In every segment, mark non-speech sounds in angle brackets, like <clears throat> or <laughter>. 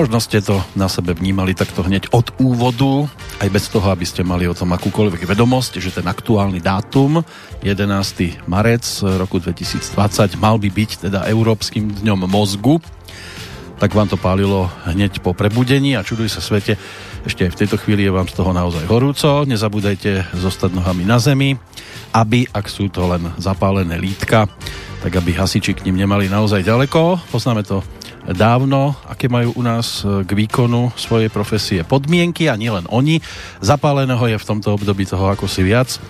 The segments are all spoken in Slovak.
Možno ste to na sebe vnímali takto hneď od úvodu, aj bez toho, aby ste mali o tom akúkoľvek vedomosť, že ten aktuálny dátum, 11. marec roku 2020, mal by byť teda Európskym dňom mozgu. Tak vám to pálilo hneď po prebudení a čuduj sa svete, ešte aj v tejto chvíli je vám z toho naozaj horúco. Nezabúdajte zostať nohami na zemi, aby, ak sú to len zapálené lítka, tak aby hasiči k ním nemali naozaj ďaleko. Poznáme to dávno, aké majú u nás e, k výkonu svojej profesie podmienky a nielen oni. Zapáleného je v tomto období toho ako si viac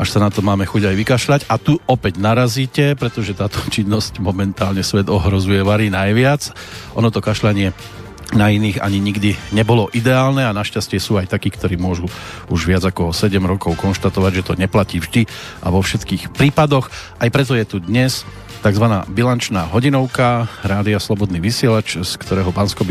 až sa na to máme chuť aj vykašľať. A tu opäť narazíte, pretože táto <laughs> činnosť momentálne svet ohrozuje varí najviac. Ono to kašľanie na iných ani nikdy nebolo ideálne a našťastie sú aj takí, ktorí môžu už viac ako 7 rokov konštatovať, že to neplatí vždy a vo všetkých prípadoch. Aj preto je tu dnes tzv. bilančná hodinovka Rádia Slobodný vysielač, z ktorého bansko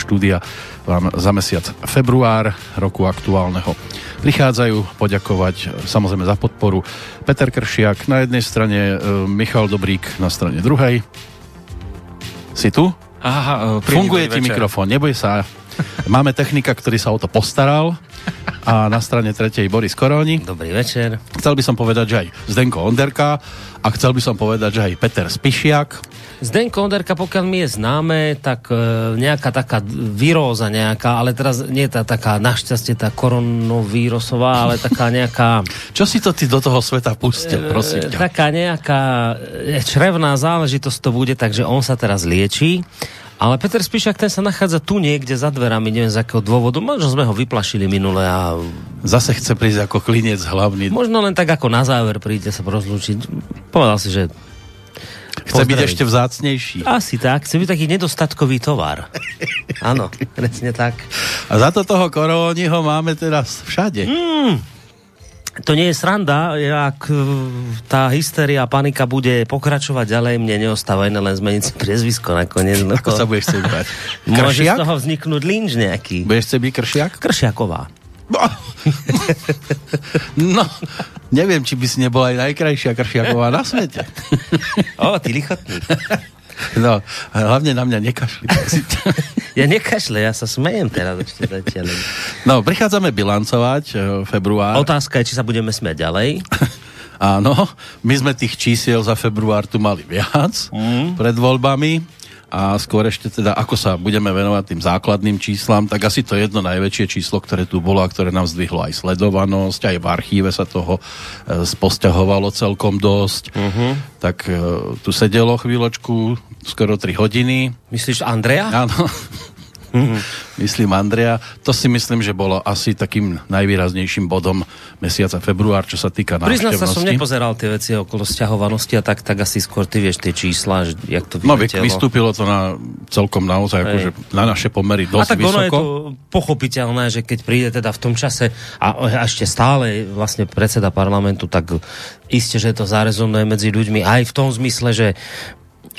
štúdia vám za mesiac február roku aktuálneho prichádzajú poďakovať samozrejme za podporu Peter Kršiak na jednej strane, e, Michal Dobrík na strane druhej. Si tu? Aha, e, Funguje ti večer. mikrofón, neboj sa. Máme technika, ktorý sa o to postaral a na strane tretej Boris Koróni. Dobrý večer. Chcel by som povedať, že aj Zdenko Onderka a chcel by som povedať, že aj Peter Spišiak. Zdenko Onderka, pokiaľ mi je známe, tak e, nejaká taká víróza nejaká, ale teraz nie tá taká našťastie tá koronavírusová, ale taká <laughs> nejaká... Čo si to ty do toho sveta pustil, prosím ťa? Taká nejaká e, črevná záležitosť to bude, takže on sa teraz liečí ale Peter Spišak ten sa nachádza tu niekde za dverami, neviem z akého dôvodu. Možno sme ho vyplašili minule a... Zase chce prísť ako klinec hlavný. Možno len tak ako na záver príde sa rozlúčiť. Povedal si, že Chce byť ešte vzácnejší. Asi tak, chce byť taký nedostatkový tovar. <laughs> Áno, presne tak. A za to toho koróniho máme teraz všade. Mm, to nie je sranda, ak e, tá hysteria panika bude pokračovať ďalej, mne neostáva iné len zmeniť si priezvisko nakoniec. No. Ako sa budeš chcieť brať? <laughs> Môže z toho vzniknúť lynč nejaký. Budeš chcieť byť kršiak? Kršiaková. No. <laughs> no, neviem, či by si nebola aj najkrajšia kršiaková na svete. <laughs> o, ty lichotný. No, hlavne na mňa nekašli. <laughs> ja nekašle, ja sa smejem teraz ešte zatiaľ. No, prichádzame bilancovať e, február. Otázka je, či sa budeme smiať ďalej. <laughs> Áno, my sme tých čísiel za február tu mali viac mm. pred voľbami a skôr ešte teda, ako sa budeme venovať tým základným číslam, tak asi to jedno najväčšie číslo, ktoré tu bolo a ktoré nám zdvihlo aj sledovanosť, aj v archíve sa toho e, sposťahovalo celkom dosť. Uh-huh. Tak e, tu sedelo chvíľočku, skoro 3 hodiny. Myslíš Andrea? Áno. <laughs> myslím Andrea. To si myslím, že bolo asi takým najvýraznejším bodom mesiaca február, čo sa týka návštevnosti. Priznám sa, som nepozeral tie veci okolo sťahovanosti a tak, tak asi skôr ty vieš tie čísla, že, jak to No, vystúpilo to na celkom naozaj, akože na naše pomery dosť a tak vysoko. ono je to pochopiteľné, že keď príde teda v tom čase a, a ešte stále vlastne predseda parlamentu, tak iste, že to zarezonuje medzi ľuďmi aj v tom zmysle, že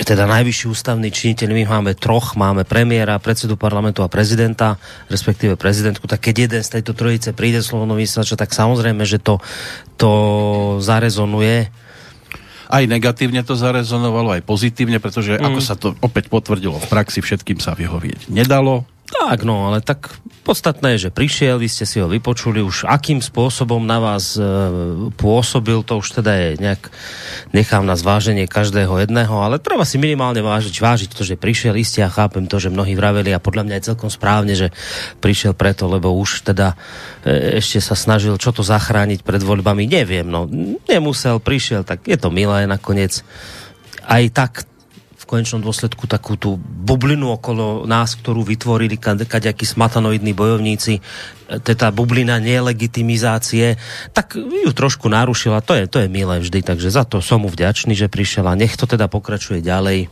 teda najvyšší ústavný činiteľ, my máme troch, máme premiéra, predsedu parlamentu a prezidenta, respektíve prezidentku, tak keď jeden z tejto trojice príde slovno vysielača, tak samozrejme, že to, to zarezonuje aj negatívne to zarezonovalo, aj pozitívne, pretože mm. ako sa to opäť potvrdilo v praxi, všetkým sa vyhovieť nedalo. Tak, no, ale tak podstatné je, že prišiel, vy ste si ho vypočuli, už akým spôsobom na vás e, pôsobil, to už teda je nejak, nechám na zváženie každého jedného, ale treba si minimálne vážiť, vážiť to, že prišiel, isté a chápem to, že mnohí vraveli a podľa mňa je celkom správne, že prišiel preto, lebo už teda e, ešte sa snažil čo to zachrániť pred voľbami, neviem, no, nemusel, prišiel, tak je to milé nakoniec. Aj tak konečnom dôsledku takú tú bublinu okolo nás, ktorú vytvorili kaďakí smatanoidní bojovníci, tá bublina nelegitimizácie, tak ju trošku narušila. To je, to je milé vždy, takže za to som mu vďačný, že prišiel a nech to teda pokračuje ďalej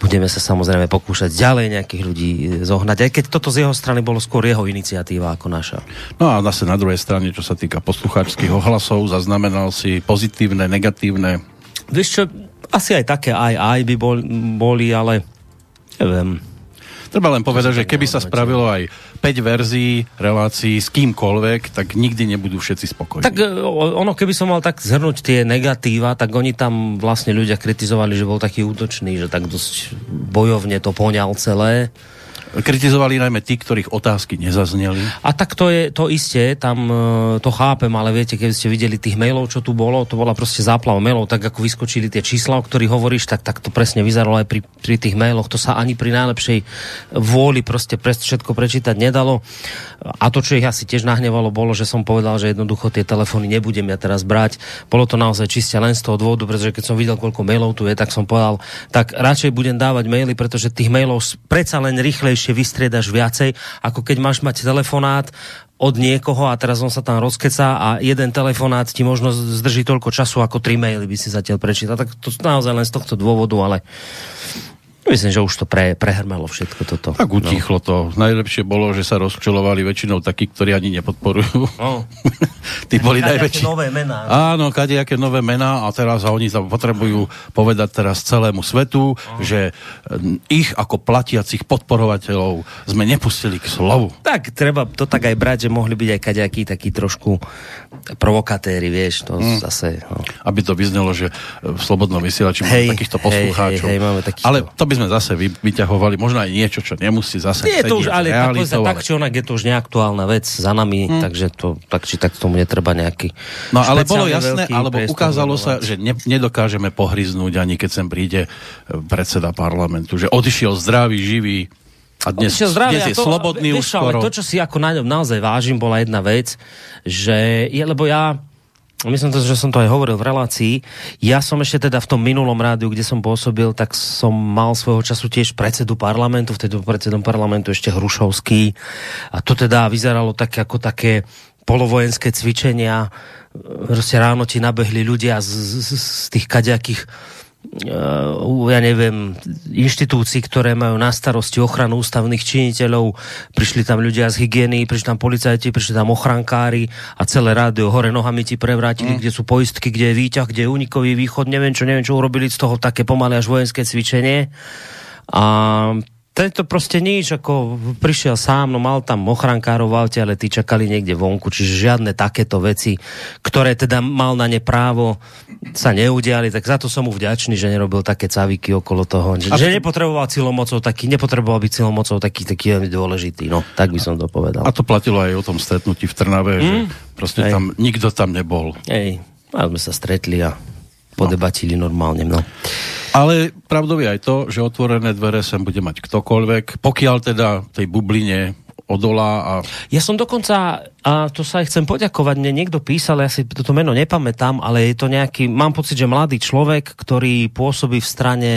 budeme sa samozrejme pokúšať ďalej nejakých ľudí e, zohnať, aj keď toto z jeho strany bolo skôr jeho iniciatíva ako naša. No a zase na druhej strane, čo sa týka poslucháčských ohlasov, zaznamenal si pozitívne, negatívne. Vieš čo, asi aj také aj aj by bol, boli, ale neviem. Treba len povedať, že keby sa spravilo aj 5 verzií relácií s kýmkoľvek, tak nikdy nebudú všetci spokojní. Tak e, ono, keby som mal tak zhrnúť tie negatíva, tak oni tam vlastne ľudia kritizovali, že bol taký útočný, že tak dosť bojovne to poňal celé. Kritizovali najmä tí, ktorých otázky nezazneli. A tak to je to isté, tam e, to chápem, ale viete, keď ste videli tých mailov, čo tu bolo, to bola proste záplav mailov, tak ako vyskočili tie čísla, o ktorých hovoríš, tak, tak to presne vyzeralo aj pri, pri tých mailoch. To sa ani pri najlepšej vôli proste pre všetko prečítať nedalo. A to, čo ich asi tiež nahnevalo, bolo, že som povedal, že jednoducho tie telefóny nebudem ja teraz brať. Bolo to naozaj čiste len z toho dôvodu, pretože keď som videl, koľko mailov tu je, tak som povedal, tak radšej budem dávať maily, pretože tých mailov predsa len rýchlejšie rýchlejšie vystriedaš viacej, ako keď máš mať telefonát od niekoho a teraz on sa tam rozkeca a jeden telefonát ti možno zdrží toľko času, ako tri maily by si zatiaľ prečítal. Tak to naozaj len z tohto dôvodu, ale Myslím, že už to pre, prehrmelo všetko toto. Tak utichlo no. to. Najlepšie bolo, že sa rozčelovali väčšinou takí, ktorí ani nepodporujú. No. <laughs> Tí boli najväčší. nové mená. Áno, kadejaké nové mená a teraz a oni tam potrebujú povedať teraz celému svetu, no. že ich ako platiacich podporovateľov sme nepustili k slovu. Tak, treba to tak aj brať, že mohli byť aj kadejakí takí trošku provokatéri, vieš, to hmm. zase... No. Aby to vyznelo, že v Slobodnom vysielači máme takýchto poslucháčov. Hej, hej, hej, máme takýchto. Ale to by sme zase vy, vyťahovali, možno aj niečo, čo nemusí zase Nie, to už, ale tak, tak, či onak je to už neaktuálna vec za nami, hmm. takže to, tak či tak tomu netreba nejaký No ale bolo jasné, alebo ukázalo sa, že ne, nedokážeme pohryznúť ani keď sem príde eh, predseda parlamentu, že odišiel zdravý, živý, a dnes, zdravie, dnes je to, slobodný už skoro. to, čo si ako na naozaj vážim, bola jedna vec, že je, lebo ja Myslím to, že som to aj hovoril v relácii. Ja som ešte teda v tom minulom rádiu, kde som pôsobil, tak som mal svojho času tiež predsedu parlamentu, vtedy predsedom parlamentu ešte Hrušovský. A to teda vyzeralo tak ako také polovojenské cvičenia. Proste ráno ti nabehli ľudia z, z, z tých kaďakých ja neviem, inštitúcií, ktoré majú na starosti ochranu ústavných činiteľov. Prišli tam ľudia z hygieny, prišli tam policajti, prišli tam ochrankári a celé rádio hore nohami ti prevrátili, mm. kde sú poistky, kde je výťah, kde je únikový východ, neviem čo, neviem čo urobili z toho také pomalé až vojenské cvičenie. A tento proste nič, ako prišiel sám, no mal tam ochrankárov v aute, ale tí čakali niekde vonku, čiže žiadne takéto veci, ktoré teda mal na ne právo, sa neudiali, tak za to som mu vďačný, že nerobil také caviky okolo toho, že, že nepotreboval silomocov taký, nepotreboval byť silomocov taký, taký veľmi dôležitý, no, tak by som to povedal. A to platilo aj o tom stretnutí v Trnave, mm? že proste Ej. tam, nikto tam nebol. Ej, a sme sa stretli a podebatili no. normálne, no. Ale pravdou je aj to, že otvorené dvere sem bude mať ktokoľvek, pokiaľ teda tej bubline odolá. A... Ja som dokonca, a to sa aj chcem poďakovať, mne niekto písal, ja si toto meno nepamätám, ale je to nejaký, mám pocit, že mladý človek, ktorý pôsobí v strane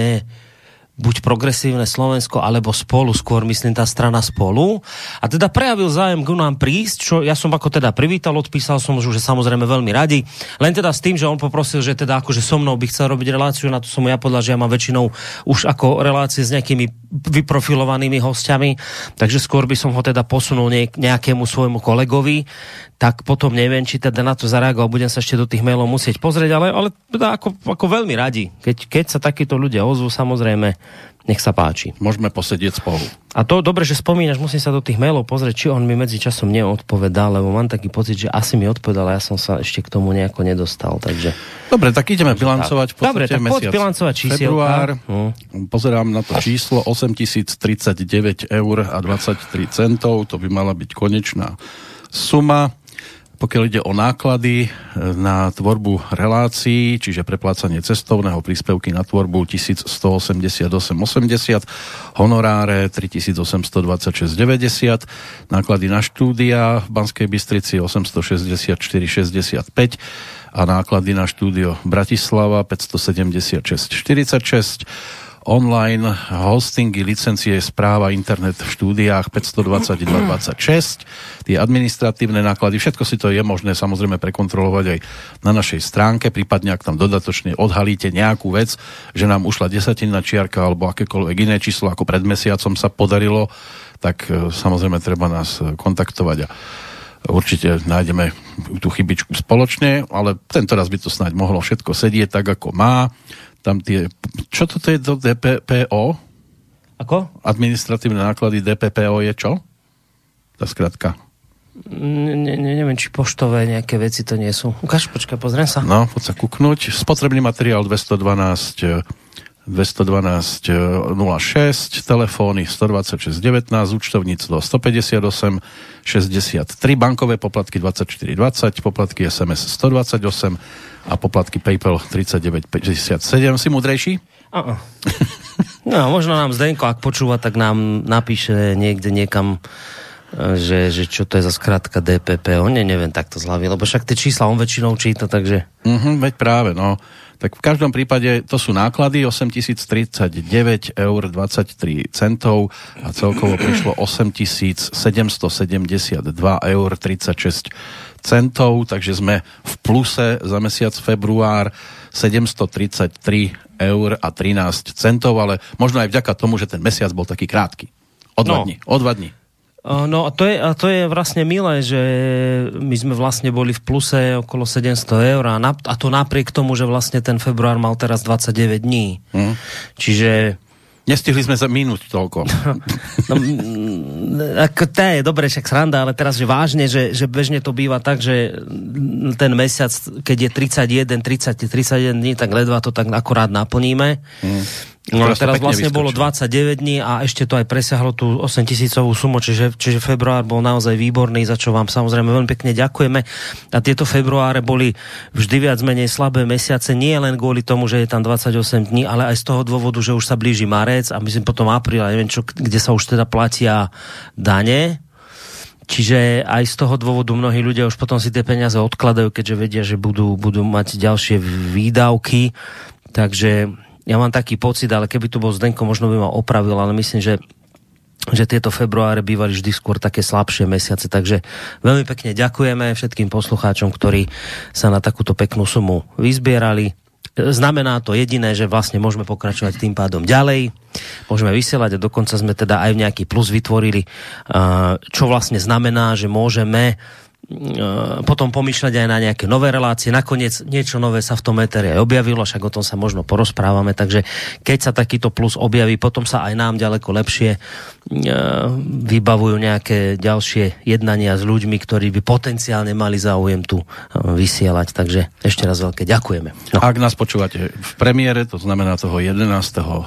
buď progresívne Slovensko, alebo spolu, skôr myslím tá strana spolu. A teda prejavil zájem k nám prísť, čo ja som ako teda privítal, odpísal som, že samozrejme veľmi radi. Len teda s tým, že on poprosil, že teda akože so mnou by chcel robiť reláciu, na to som mu ja podľa, že ja mám väčšinou už ako relácie s nejakými vyprofilovanými hostiami, takže skôr by som ho teda posunul nejakému svojmu kolegovi tak potom neviem, či teda na to zareagoval, budem sa ešte do tých mailov musieť pozrieť, ale, ale teda ako, ako veľmi radi. Keď, keď sa takíto ľudia ozvú, samozrejme, nech sa páči. Môžeme posedieť spolu. A to dobre, že spomínaš, musím sa do tých mailov pozrieť, či on mi medzi časom neodpovedal, lebo mám taký pocit, že asi mi odpovedal, a ja som sa ešte k tomu nejako nedostal. Takže... Dobre, tak ideme bilancovať v Dobre, tak poď bilancovať čísielka. Február, hm. pozerám na to číslo 8039 eur a 23 centov, to by mala byť konečná suma pokiaľ ide o náklady e, na tvorbu relácií, čiže preplácanie cestovného príspevky na tvorbu 1188,80, honoráre 3826,90, náklady na štúdia v Banskej Bystrici 864,65 a náklady na štúdio Bratislava 576,46 online hostingy, licencie, správa, internet v štúdiách 522,26, tie administratívne náklady, všetko si to je možné samozrejme prekontrolovať aj na našej stránke, prípadne ak tam dodatočne odhalíte nejakú vec, že nám ušla desatinná čiarka alebo akékoľvek iné číslo, ako pred mesiacom sa podarilo, tak e, samozrejme treba nás e, kontaktovať a určite nájdeme tú chybičku spoločne, ale tento raz by to snáď mohlo všetko sedieť tak, ako má tam tie... Čo toto je do DPPO? Ako? Administratívne náklady DPPO je čo? Tá skratka. Ne, ne, neviem, či poštové nejaké veci to nie sú. Ukáž, počkaj, pozriem sa. No, poď sa kúknuť. Spotrebný materiál 212 212 06, telefóny 126 19, účtovníctvo 158 63, bankové poplatky 24 20, poplatky SMS 128 a poplatky PayPal 39 57. Si múdrejší? Uh-uh. <laughs> No, možno nám Zdenko, ak počúva, tak nám napíše niekde niekam že, že čo to je za skratka DPP. On ne, neviem takto zľavy, lebo však tie čísla on väčšinou číta, takže... Uh-huh, veď práve, no. Tak v každom prípade to sú náklady 8039 eur 23 centov a celkovo prišlo 8772 eur 36 centov, takže sme v pluse za mesiac február 733 eur a 13 centov, ale možno aj vďaka tomu, že ten mesiac bol taký krátky. O dva no. dní. O dva dní. No a to, je, a to je vlastne milé, že my sme vlastne boli v pluse okolo 700 eur a, na, a to napriek tomu, že vlastne ten február mal teraz 29 dní. Mm. Čiže Nestihli sme za minúť toľko. <laughs> No, ako to je dobre, však sranda, ale teraz, že vážne, že, že bežne to býva tak, že ten mesiac, keď je 31, 30, 31 dní, tak ledva to tak akorát naplníme. Mm. No teraz, vlastne vyskočil. bolo 29 dní a ešte to aj presiahlo tú 8 tisícovú sumu, čiže, čiže február bol naozaj výborný, za čo vám samozrejme veľmi pekne ďakujeme. A tieto februáre boli vždy viac menej slabé mesiace, nie len kvôli tomu, že je tam 28 dní, ale aj z toho dôvodu, že už sa blíži marec a myslím potom apríl, neviem čo, kde sa už teda platia dane, Čiže aj z toho dôvodu mnohí ľudia už potom si tie peniaze odkladajú, keďže vedia, že budú, budú mať ďalšie výdavky. Takže ja mám taký pocit, ale keby tu bol Zdenko, možno by ma opravil, ale myslím, že že tieto februáre bývali vždy skôr také slabšie mesiace, takže veľmi pekne ďakujeme všetkým poslucháčom, ktorí sa na takúto peknú sumu vyzbierali. Znamená to jediné, že vlastne môžeme pokračovať tým pádom ďalej, môžeme vysielať a dokonca sme teda aj nejaký plus vytvorili, čo vlastne znamená, že môžeme E, potom pomýšľať aj na nejaké nové relácie. Nakoniec niečo nové sa v tom éteri aj objavilo, však o tom sa možno porozprávame, takže keď sa takýto plus objaví, potom sa aj nám ďaleko lepšie e, vybavujú nejaké ďalšie jednania s ľuďmi, ktorí by potenciálne mali záujem tu e, vysielať. Takže ešte raz veľké ďakujeme. No. Ak nás počúvate v premiére, to znamená toho 11.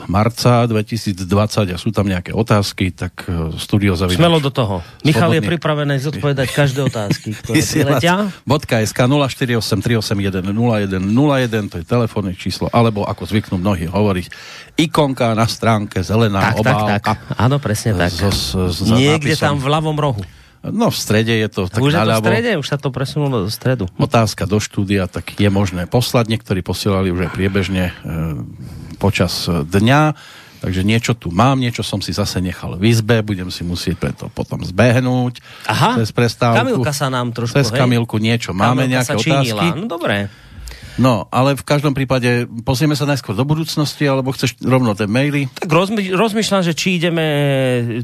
marca 2020 a sú tam nejaké otázky, tak studio zavídaš. Smelo do toho. Michal je pripravený zodpovedať každé otázky <laughs> otázky, ktoré priletia. .sk 0483810101, to je telefónne číslo, alebo ako zvyknú mnohí hovoriť, ikonka na stránke, zelená tak, obálka. Tak, tak. Áno, presne tak. So, so, so Niekde nápisom. tam v ľavom rohu. No v strede je to tak Už je to v strede? Už sa to presunulo do stredu. Otázka do štúdia, tak je možné poslať. Niektorí posielali už aj priebežne e, počas dňa Takže niečo tu mám, niečo som si zase nechal v izbe, budem si musieť preto potom zbehnúť. Aha, cez prestávku. Kamilka sa nám trošku, Cez Kamilku niečo. Máme Kamilka nejaké otázky? No dobré. No, ale v každom prípade pozrieme sa najskôr do budúcnosti, alebo chceš rovno tie maily? Tak rozmy, rozmýšľam, že či ideme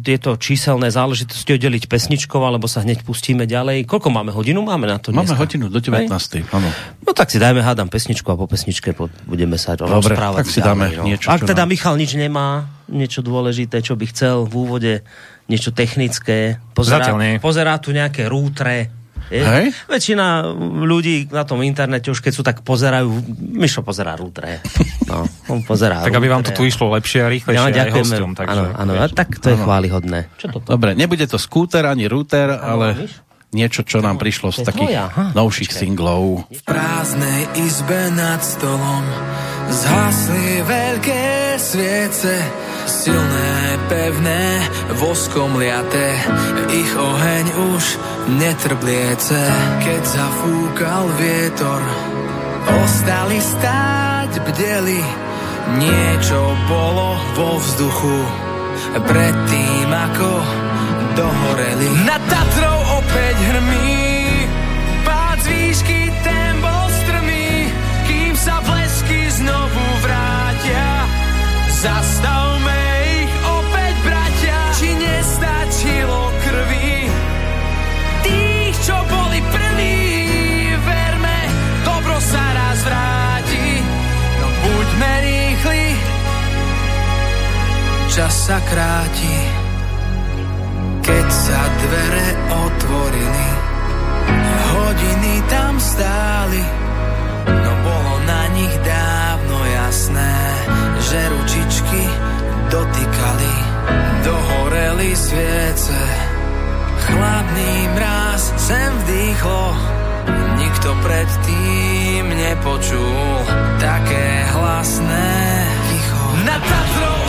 tieto číselné záležitosti oddeliť pesničkou, alebo sa hneď pustíme ďalej. Koľko máme hodinu? Máme na to dneska? Máme hodinu do 19. Áno. No tak si dajme, hádam, pesničku a po pesničke budeme sa Dobre, rozprávať. tak si dáme no. niečo. Ak teda nám... Michal nič nemá, niečo dôležité, čo by chcel v úvode, niečo technické, pozerá, pozerá tu nejaké rútre, Hej? Väčšina ľudí na tom internete už keď sú tak pozerajú, Mišo pozerá rútre. No, on pozerá Tak aby vám to tu išlo lepšie a rýchlejšie ja, aj hostom. Takže, áno, áno, vieš, tak to je áno. chválihodné. Čo to Dobre, nebude to skúter ani rúter, ale niečo, čo nám prišlo z takých novších singlov. V prázdnej izbe nad stolom zhasli veľké sviece silné, pevné, voskom liaté, ich oheň už netrbliece. Keď zafúkal vietor, ostali stáť, bdeli, niečo bolo vo vzduchu, predtým ako dohoreli. Na Tatrou opäť hrmí, pád z výšky, ten bol strmý, kým sa blesky znovu vrátia. Zastavme čas sa kráti. Keď sa dvere otvorili, hodiny tam stáli, no bolo na nich dávno jasné, že ruč dotýkali, dohoreli sviece. Chladný mráz sem vdýchlo, nikto predtým nepočul také hlasné ticho. Na Tatrou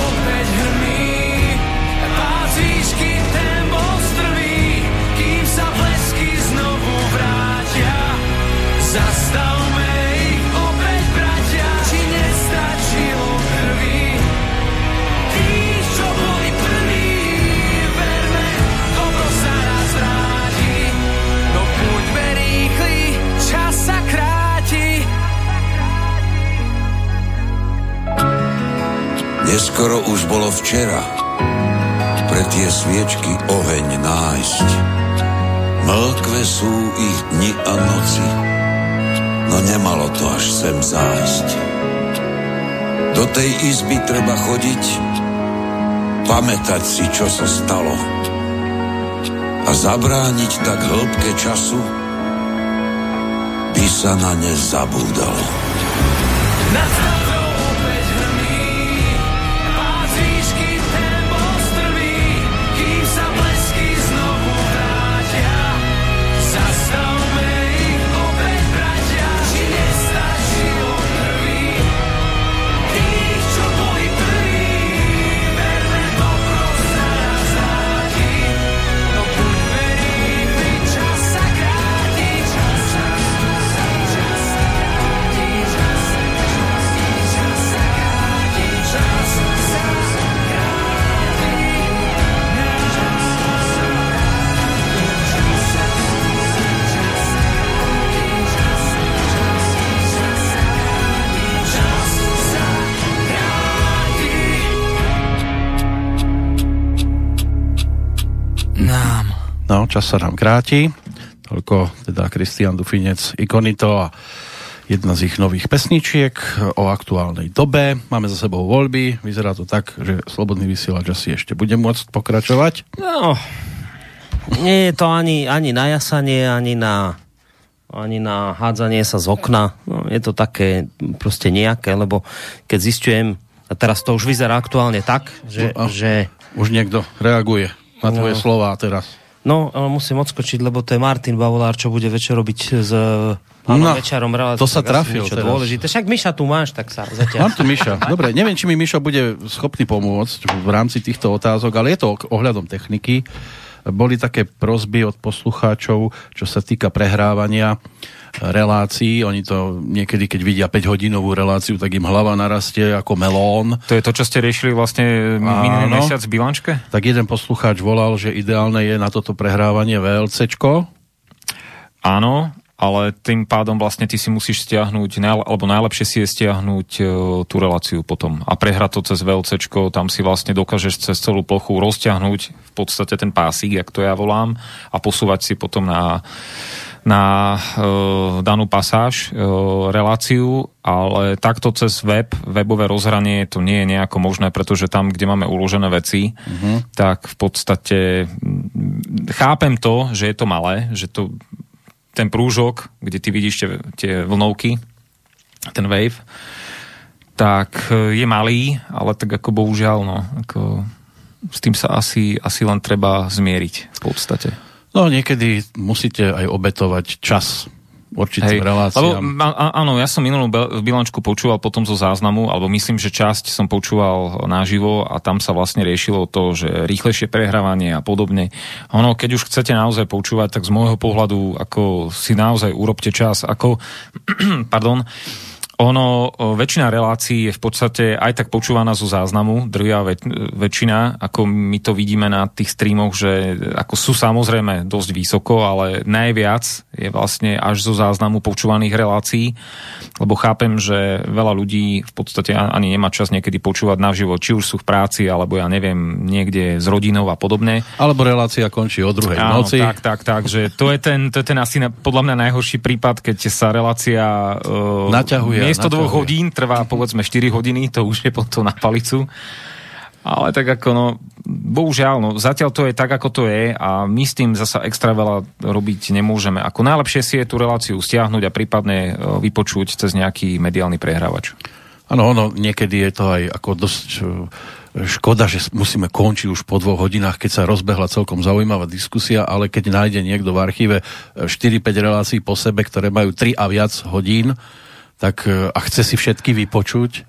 Neskoro už bolo včera pre tie sviečky oheň nájsť. Mlkve sú ich dni a noci, no nemalo to až sem zájsť. Do tej izby treba chodiť, pamätať si, čo sa stalo a zabrániť tak hĺbke času, by sa na ne zabúdalo. Na čas sa nám kráti. Toľko teda Kristian Dufinec, Ikonito a jedna z ich nových pesničiek o aktuálnej dobe. Máme za sebou voľby, vyzerá to tak, že Slobodný vysielač asi ešte bude môcť pokračovať. No, nie je to ani, ani na jasanie, ani na ani na hádzanie sa z okna. No, je to také proste nejaké, lebo keď zistujem, a teraz to už vyzerá aktuálne tak, že... No, že... Už niekto reaguje na tvoje no, slova teraz. No, ale musím odskočiť, lebo to je Martin Bavolár, čo bude večer robiť s pánom no, Večerom. Reláciu, to sa trafil teraz. dôležité. Však Miša tu máš, tak sa zatiaľ. Mám tu Miša. Dobre, neviem, či mi Mišo bude schopný pomôcť v rámci týchto otázok, ale je to ohľadom techniky. Boli také prozby od poslucháčov, čo sa týka prehrávania relácií. Oni to niekedy, keď vidia 5 hodinovú reláciu, tak im hlava narastie ako melón. To je to, čo ste riešili vlastne minulý mesiac v bilančke? Tak jeden poslucháč volal, že ideálne je na toto prehrávanie VLCčko. Áno, ale tým pádom vlastne ty si musíš stiahnuť, alebo najlepšie si je stiahnuť e, tú reláciu potom a prehrať to cez VLC, tam si vlastne dokážeš cez celú plochu rozťahnuť v podstate ten pásik, jak to ja volám, a posúvať si potom na na e, danú pasáž, e, reláciu, ale takto cez web, webové rozhranie to nie je nejako možné, pretože tam, kde máme uložené veci, uh-huh. tak v podstate chápem to, že je to malé, že to ten prúžok, kde ty vidíš tie, tie vlnovky, ten wave, tak e, je malý, ale tak ako bohužiaľ, no, ako s tým sa asi, asi len treba zmieriť v podstate. No niekedy musíte aj obetovať čas určitým Hej, reláciám. Lebo, áno, ja som minulú bilančku počúval potom zo záznamu, alebo myslím, že časť som počúval naživo a tam sa vlastne riešilo to, že rýchlejšie prehrávanie a podobne. Ono, keď už chcete naozaj počúvať, tak z môjho pohľadu, ako si naozaj urobte čas, ako, <clears throat> pardon, ono, väčšina relácií je v podstate aj tak počúvaná zo záznamu, drvia väč- väčšina, ako my to vidíme na tých streamoch, že ako sú samozrejme dosť vysoko, ale najviac je vlastne až zo záznamu počúvaných relácií, lebo chápem, že veľa ľudí v podstate ani nemá čas niekedy počúvať navživo, či už sú v práci, alebo ja neviem, niekde s rodinou a podobne. Alebo relácia končí o druhej Áno, noci. Tak, tak, tak, že to je ten, to je ten asi podľa mňa najhorší prípad, keď sa relácia uh, naťahuje miesto dvoch hodín trvá povedzme 4 hodiny, to už je potom na palicu. Ale tak ako no, bohužiaľ, no, zatiaľ to je tak, ako to je a my s tým zasa extra veľa robiť nemôžeme. Ako najlepšie si je tú reláciu stiahnuť a prípadne e, vypočuť cez nejaký mediálny prehrávač. Áno, ono niekedy je to aj ako dosť e, škoda, že musíme končiť už po dvoch hodinách, keď sa rozbehla celkom zaujímavá diskusia, ale keď nájde niekto v archíve 4-5 relácií po sebe, ktoré majú 3 a viac hodín, tak a chce si všetky vypočuť,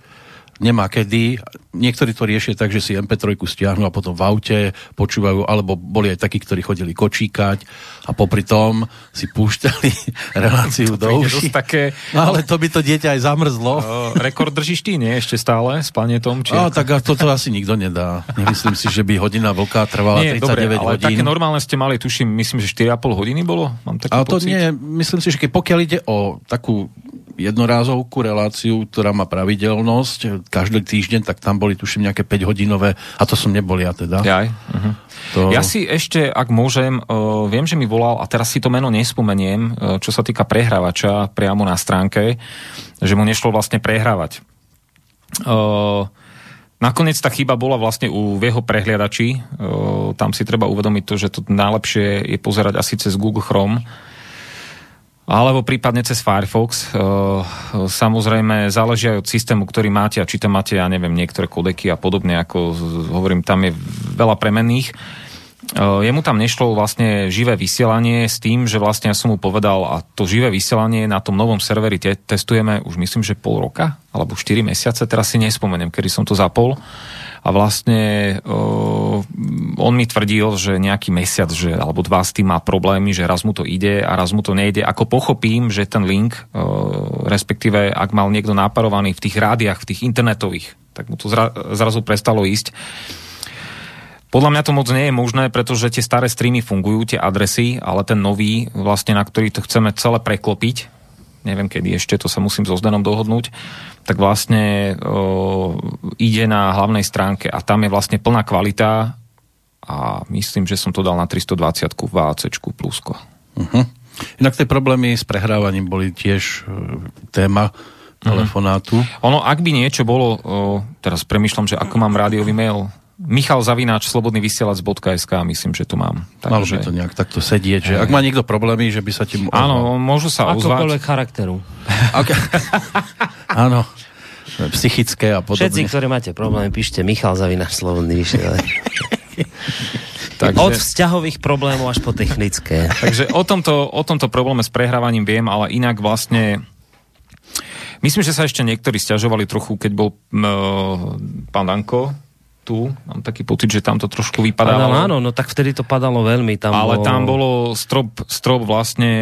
nemá kedy. Niektorí to riešia tak, že si MP3 stiahnu a potom v aute počúvajú, alebo boli aj takí, ktorí chodili kočíkať a popri tom si púšťali <laughs> reláciu do uši. Také... No, ale to by to dieťa aj zamrzlo. Uh, rekord držíš ty, nie? Ešte stále s planetom? Či... No, tak toto asi nikto nedá. Nemyslím si, že by hodina vlka trvala nie, 39 dobre, ale hodín. také normálne ste mali, tuším, myslím, že 4,5 hodiny bolo? Mám taký ale to pocit. nie, myslím si, že keď pokiaľ ide o takú jednorázovku reláciu, ktorá má pravidelnosť každý týždeň, tak tam boli tuším nejaké 5 hodinové a to som nebol ja teda. Jaj. Uh-huh. To... Ja si ešte, ak môžem, uh, viem, že mi volal a teraz si to meno nespomeniem, uh, čo sa týka prehrávača priamo na stránke, že mu nešlo vlastne prehrávať. Uh, Nakoniec tá chyba bola vlastne u, v jeho prehliadači. Uh, tam si treba uvedomiť to, že to najlepšie je pozerať asi cez Google Chrome alebo prípadne cez Firefox. E, samozrejme záleží aj od systému, ktorý máte a či tam máte, ja neviem, niektoré kodeky a podobne, ako hovorím, tam je veľa premenných. E, jemu tam nešlo vlastne živé vysielanie s tým, že vlastne ja som mu povedal a to živé vysielanie na tom novom serveri te- testujeme už myslím, že pol roka alebo 4 mesiace, teraz si nespomeniem, kedy som to zapol a vlastne uh, on mi tvrdil, že nejaký mesiac, že, alebo dva s tým má problémy, že raz mu to ide a raz mu to nejde. Ako pochopím, že ten link, uh, respektíve ak mal niekto náparovaný v tých rádiách, v tých internetových, tak mu to zra, zrazu prestalo ísť. Podľa mňa to moc nie je možné, pretože tie staré streamy fungujú, tie adresy, ale ten nový, vlastne na ktorý to chceme celé preklopiť, neviem kedy ešte, to sa musím so Zdenom dohodnúť, tak vlastne o, ide na hlavnej stránke a tam je vlastne plná kvalita a myslím, že som to dal na 320 v AC plusko. Uh-huh. Inak tie problémy s prehrávaním boli tiež e, téma mhm. telefonátu. Uh-huh. Ono, ak by niečo bolo, o, teraz premyšľam, že ako mám rádiový mail, Michal Zavináč, slobodný vysielač.sk, myslím, že tu mám. Takže... Malo by to nejak takto sedieť, že ak má niekto problémy, že by sa ti... Áno, môžu sa ozvať. Akokoľvek charakteru. <laughs> Áno, psychické a podobne. Všetci, ktorí máte problémy, píšte Michal Zavináč, slobodný vysielač. <laughs> Takže... Od vzťahových problémov až po technické. <laughs> Takže o tomto, o tomto probléme s prehrávaním viem, ale inak vlastne Myslím, že sa ešte niektorí stiažovali trochu, keď bol uh, pán Danko tu, mám taký pocit, že tam to trošku vypadalo. Áno, áno, no tak vtedy to padalo veľmi. Tam ale bolo... tam bolo strop, strop vlastne...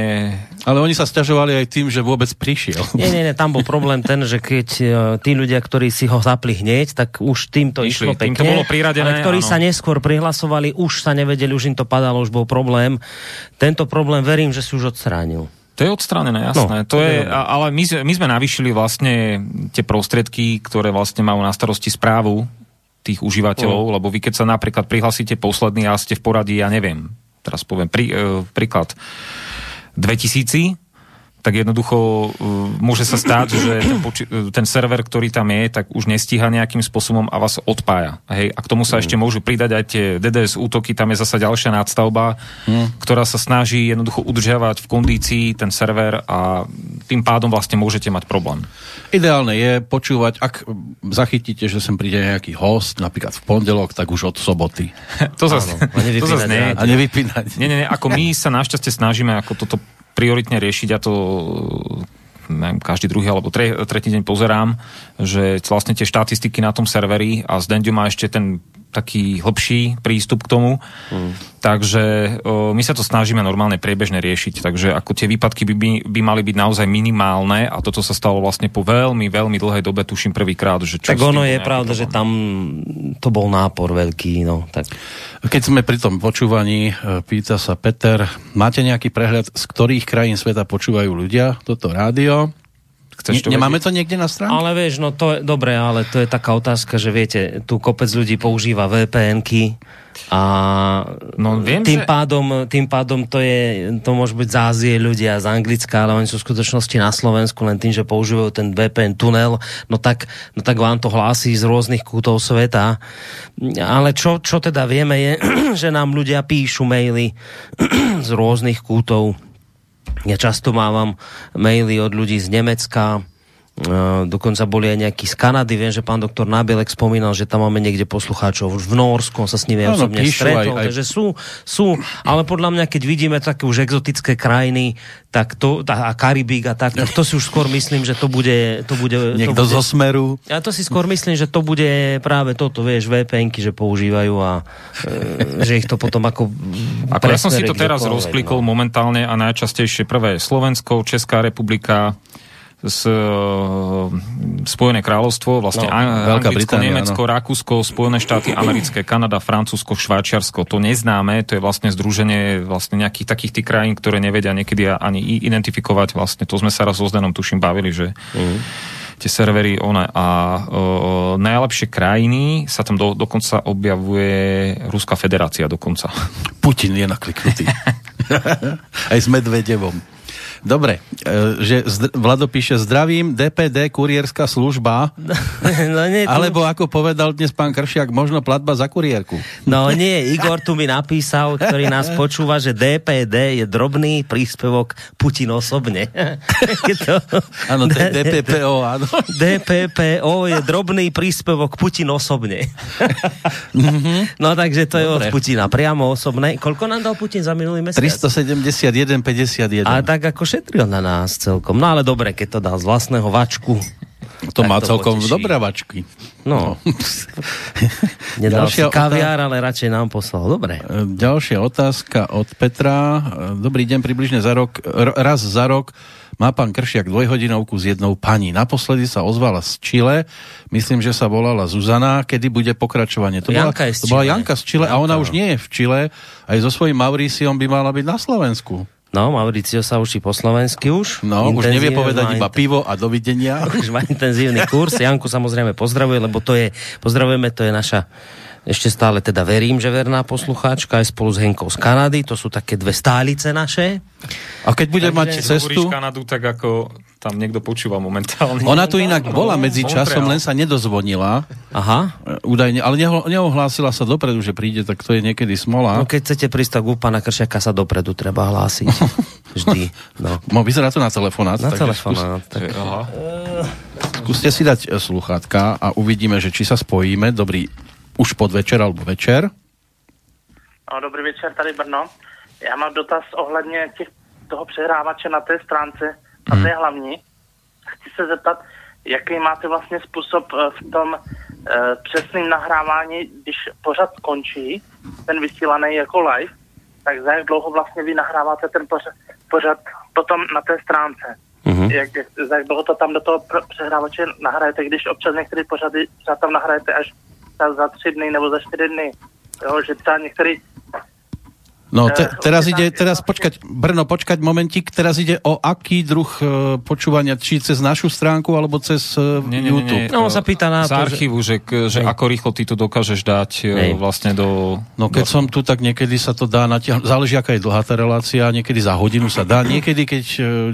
Ale oni sa stiažovali aj tým, že vôbec prišiel. Nie, nie, nie, tam bol problém ten, že keď e, tí ľudia, ktorí si ho zapli hneď, tak už tým to išlo pekne. Tým to bolo priradené, ale ktorí áno. sa neskôr prihlasovali, už sa nevedeli, už im to padalo, už bol problém. Tento problém verím, že si už odstránil. To je odstránené, jasné. No, to je, ale my, my sme navýšili vlastne tie prostriedky, ktoré vlastne majú na starosti správu tých užívateľov, mm. lebo vy keď sa napríklad prihlasíte posledný a ste v poradí, ja neviem, teraz poviem prí, e, príklad, 2000, tak jednoducho uh, môže sa stať, že ten, poči- ten server, ktorý tam je, tak už nestíha nejakým spôsobom a vás odpája. Hej? A k tomu sa mm. ešte môžu pridať aj tie DDS útoky, tam je zasa ďalšia nadstavba, mm. ktorá sa snaží jednoducho udržiavať v kondícii ten server a tým pádom vlastne môžete mať problém. Ideálne je počúvať, ak zachytíte, že sem príde nejaký host, napríklad v pondelok, tak už od soboty. <laughs> to zase, to zase nie. A nevypínať. Nie, nie, nie, ako my sa našťastie snažíme ako toto prioritne riešiť, ja to neviem, každý druhý alebo tre, tretí deň pozerám, že vlastne tie štatistiky na tom serveri a Zdendio má ešte ten taký hlbší prístup k tomu. Mm. Takže o, my sa to snažíme normálne priebežne riešiť. Takže ako tie výpadky by, by, by mali byť naozaj minimálne a toto sa stalo vlastne po veľmi, veľmi dlhej dobe, tuším prvýkrát. Že tak ono je pravda, že tam to bol nápor veľký. No, tak. Keď sme pri tom počúvaní, e, pýta sa Peter, máte nejaký prehľad, z ktorých krajín sveta počúvajú ľudia toto rádio? Chceš to nemáme to niekde na strane? Ale vieš, no to je dobre, ale to je taká otázka, že viete, tu kopec ľudí používa VPN-ky a no, viem, tým, že... pádom, tým pádom to je, to môže byť z Ázie ľudia z Anglicka, ale oni sú v skutočnosti na Slovensku len tým, že používajú ten VPN tunel, no tak, no tak vám to hlási z rôznych kútov sveta. Ale čo, čo teda vieme je, <clears throat> že nám ľudia píšu maily <clears throat> z rôznych kútov ja často mávam maily od ľudí z Nemecka, dokonca boli aj nejakí z Kanady, viem, že pán doktor Nábielek spomínal, že tam máme niekde poslucháčov v Norsku, on sa s nimi Áno, osobne píšu stretol, aj- aj- takže sú, sú, ale podľa mňa, keď vidíme také už exotické krajiny, tak to, a Karibík a tak, tak to si už skôr myslím, že to bude... To bude Niekto to bude, zo Smeru. ja to si skôr myslím, že to bude práve toto, vieš, VPNky, že používajú a e, že ich to potom ako... Ako ja som si to teraz rozklikol no. momentálne a najčastejšie prvé je Slovensko, Česká republika, s, e, Spojené kráľovstvo, vlastne No, no, Anglicko, Británia, Nemecko, Rakúsko, Spojené štáty americké, Kanada, Francúzsko, Švajčiarsko. To neznáme, to je vlastne združenie vlastne nejakých takých tých krajín, ktoré nevedia niekedy ani identifikovať. Vlastne to sme sa raz so Zdenom tuším bavili, že tie servery one a o, najlepšie krajiny sa tam do, dokonca objavuje Ruská federácia dokonca. Putin je nakliknutý. <laughs> Aj s Medvedevom. Dobre, e, že Vlado píše zdravím, DPD, kurierská služba, <laughs> no, nie, tu, alebo ako povedal dnes pán Kršiak, možno platba za kuriérku. no nie, Igor tu mi napísal, ktorý nás <laughs> počúva, že DPD je drobný príspevok Putin osobne. <laughs> Je Áno, to je DPPO, áno. DPPO je drobný príspevok Putin osobne. no takže to je Dobre. od Putina priamo osobné. Koľko nám dal Putin za minulý mesiac? 371, 51. A tak ako šetril na nás celkom. No ale dobre, keď to dal z vlastného vačku. to má to celkom poteší. dobré vačky. No, <laughs> nedal si kaviár, ale radšej nám poslal. Dobre. E, Ďalšia otázka od Petra. E, Dobrý deň, približne za rok, raz za rok má pán Kršiak dvojhodinovku s jednou pani. Naposledy sa ozvala z Čile, myslím, že sa volala Zuzana. Kedy bude pokračovanie? To, Janka bola, to bola. Janka z Čile a ona Janka, už no. nie je v Čile. Aj so svojím Mauriciom by mala byť na Slovensku. No, Mauricio sa učí po slovensky už. No, už nevie povedať iba pivo a dovidenia. <laughs> Už má intenzívny kurz. Janku samozrejme pozdravuje, lebo to je, pozdravujeme, to je naša ešte stále teda verím, že verná poslucháčka aj spolu s Henkou z Kanady. To sú také dve stálice naše. A keď bude mať cestu... Kanadu tak, ako tam niekto počúva momentálne. Ona tu inak bola medzi časom, len sa nedozvonila. Aha. Údajne, ale neho- neohlásila sa dopredu, že príde, tak to je niekedy smola. No keď chcete prísť, tak u pána Kršiaka sa dopredu treba hlásiť. <laughs> Vždy. No. No, vyzerá to na telefonát. Na takže telefonát. Tak. Aha. Skús, skúste si dať e, sluchátka a uvidíme, že či sa spojíme. Dobrý už podvečer alebo večer. No, dobrý večer, tady Brno. Já mám dotaz ohledně těch, toho přehrávače na té stránce, na té hlavní. Chci se zeptat, jaký máte vlastně způsob eh, v tom eh, přesným nahrávání, když pořad končí, ten vysílaný jako live, tak za jak dlouho vlastně vy nahráváte ten pořad, pořad potom na té stránce? Mhm. Jak, jak, za jak dlouho to tam do toho přehrávače nahrajete, když občas některé pořady třeba tam nahrajete až za, tři dny nebo za čtyři dny. Jo, že třeba některý No, te, Eh, teraz ide, teraz počkať, Brno, počkať momentík, teraz ide o aký druh e, počúvania, či cez našu stránku, alebo cez e, Nie, nie, nie, YouTube. nie. No, on sa pýta na Z to, že- archívu, že, že, ako rýchlo ty to dokážeš dať Hej. vlastne do... No keď som tu, tak niekedy sa to dá natiahnuť. Záleží, aká je dlhá tá relácia. Niekedy za hodinu sa dá. Niekedy, keď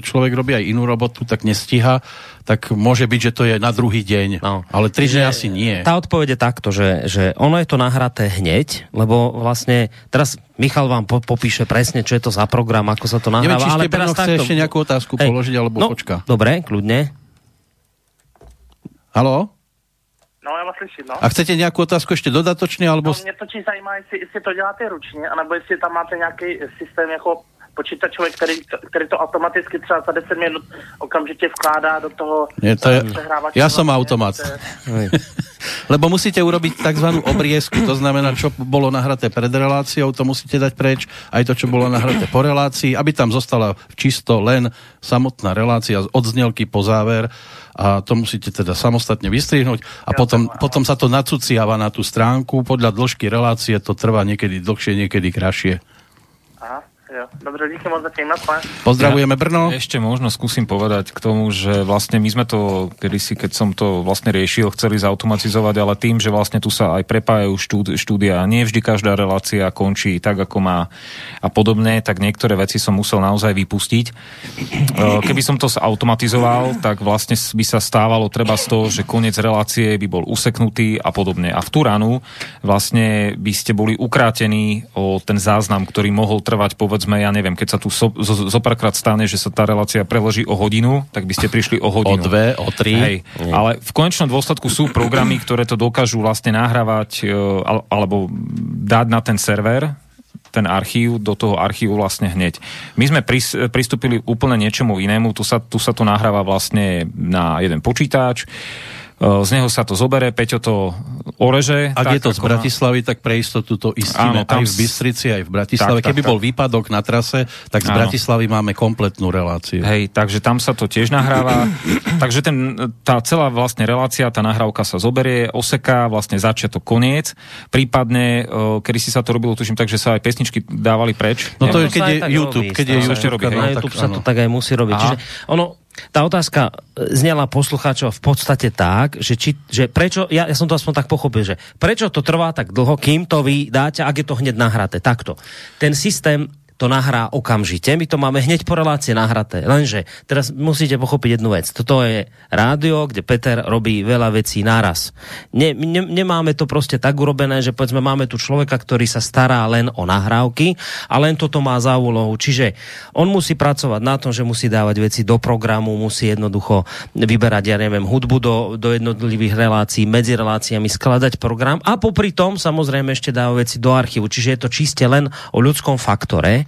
človek robí aj inú robotu, tak nestíha. Tak môže byť, že to je na druhý deň. No. Ale tri dni asi nie. Tá odpoveď je takto, že, že ono je to nahraté hneď, lebo vlastne teraz Michal vám po, popíše presne, čo je to za program, ako sa to Neviem, nahráva. či ale teraz chce takto. ešte nejakú otázku položiť, alebo no, počká. Dobre, kľudne. Haló? No, já vás slyším, no. A chcete nejakú otázku ešte dodatočne, alebo... No, mě točí zajímá, jestli, jestli to děláte ručně, anebo jestli tam máte nějaký systém jako počítačový, který, který to automaticky třeba za 10 minut okamžitě vkládá do toho Nie, to je... přehrávače. Ja som automat. to je-. <laughs> Lebo musíte urobiť tzv. obriezku, to znamená, čo bolo nahraté pred reláciou, to musíte dať preč, aj to, čo bolo nahraté po relácii, aby tam zostala čisto len samotná relácia od znelky po záver a to musíte teda samostatne vystrihnúť a potom, potom sa to nacuciava na tú stránku, podľa dĺžky relácie to trvá niekedy dlhšie, niekedy krajšie. Aha, jo. Dobře, díky moc zatím, naschle. Pozdravujeme Brno. Ešte možno skúsim povedať k tomu, že vlastne my sme to kedysi, keď som to vlastne riešil, chceli zautomatizovať, ale tým, že vlastne tu sa aj prepájajú štúd- štúdia a nie vždy každá relácia končí tak, ako má a podobne, tak niektoré veci som musel naozaj vypustiť. E, Keby som to automatizoval, tak vlastne by sa stávalo treba z toho, že koniec relácie by bol useknutý a podobne. A v tú ranu vlastne by ste boli ukrátení o ten záznam, ktorý mohol trvať povedzme povedzme, ja neviem, keď sa tu zo, zo párkrát stane, že sa tá relácia preloží o hodinu, tak by ste prišli o O hodinu. dve, o tri. Hej, ale v konečnom dôsledku sú programy, ktoré to dokážu vlastne nahrávať e, al- alebo dať na ten server ten archív, do toho archívu vlastne hneď. My sme pris, pristúpili úplne niečomu inému, tu sa, tu sa to nahráva vlastne na jeden počítač, z neho sa to zobere, Peťo to oreže. Ak tak, je to z Bratislavy, tak pre istotu to istíme Áno, tam aj v Bystrici, aj v Bratislave. Tak, tak, Keby tak. bol výpadok na trase, tak z Áno. Bratislavy máme kompletnú reláciu. Hej, takže tam sa to tiež nahráva. <clears throat> takže ten, tá celá vlastne relácia, tá nahrávka sa zoberie, oseká vlastne začiatok, koniec. Prípadne, uh, kedy si sa to robilo, tuším tak, že sa aj pesničky dávali preč. No to je, keď je tak YouTube. Keď je. YouTube, robí, hej. Na tak YouTube sa to tak aj musí robiť. Čiže ono, tá otázka e, znela poslucháčov v podstate tak, že, či, že prečo, ja, ja som to aspoň tak pochopil, že prečo to trvá tak dlho, kým to vy dáte, ak je to hneď nahraté. Takto. Ten systém to nahrá okamžite. My to máme hneď po relácie nahraté. Lenže teraz musíte pochopiť jednu vec. Toto je rádio, kde Peter robí veľa vecí naraz. Ne, ne, nemáme to proste tak urobené, že povedzme máme tu človeka, ktorý sa stará len o nahrávky a len toto má za úlohu. Čiže on musí pracovať na tom, že musí dávať veci do programu, musí jednoducho vyberať, ja neviem, hudbu do, do jednotlivých relácií, medzi reláciami, skladať program a popri tom samozrejme ešte dáva veci do archívu. Čiže je to čiste len o ľudskom faktore.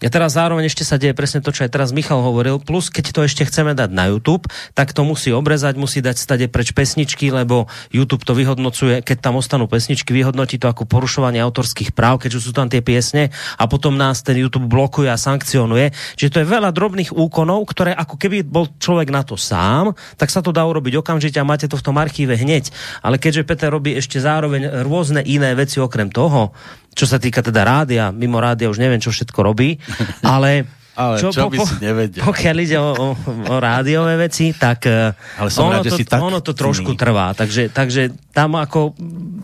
Ja teraz zároveň ešte sa deje presne to, čo aj teraz Michal hovoril, plus keď to ešte chceme dať na YouTube, tak to musí obrezať, musí dať stade preč pesničky, lebo YouTube to vyhodnocuje, keď tam ostanú pesničky, vyhodnotí to ako porušovanie autorských práv, keďže sú tam tie piesne a potom nás ten YouTube blokuje a sankcionuje. Čiže to je veľa drobných úkonov, ktoré ako keby bol človek na to sám, tak sa to dá urobiť okamžite a máte to v tom archíve hneď. Ale keďže Peter robí ešte zároveň rôzne iné veci okrem toho, čo sa týka teda rádia, mimo rádia už neviem, čo všetko robí, <laughs> ale... Ale čo by si nevedel? Pokiaľ ide o, o, o rádiové veci, tak eh, Ale som ono, rád, to, si tak ono to trošku iný. trvá. Takže, takže tam ako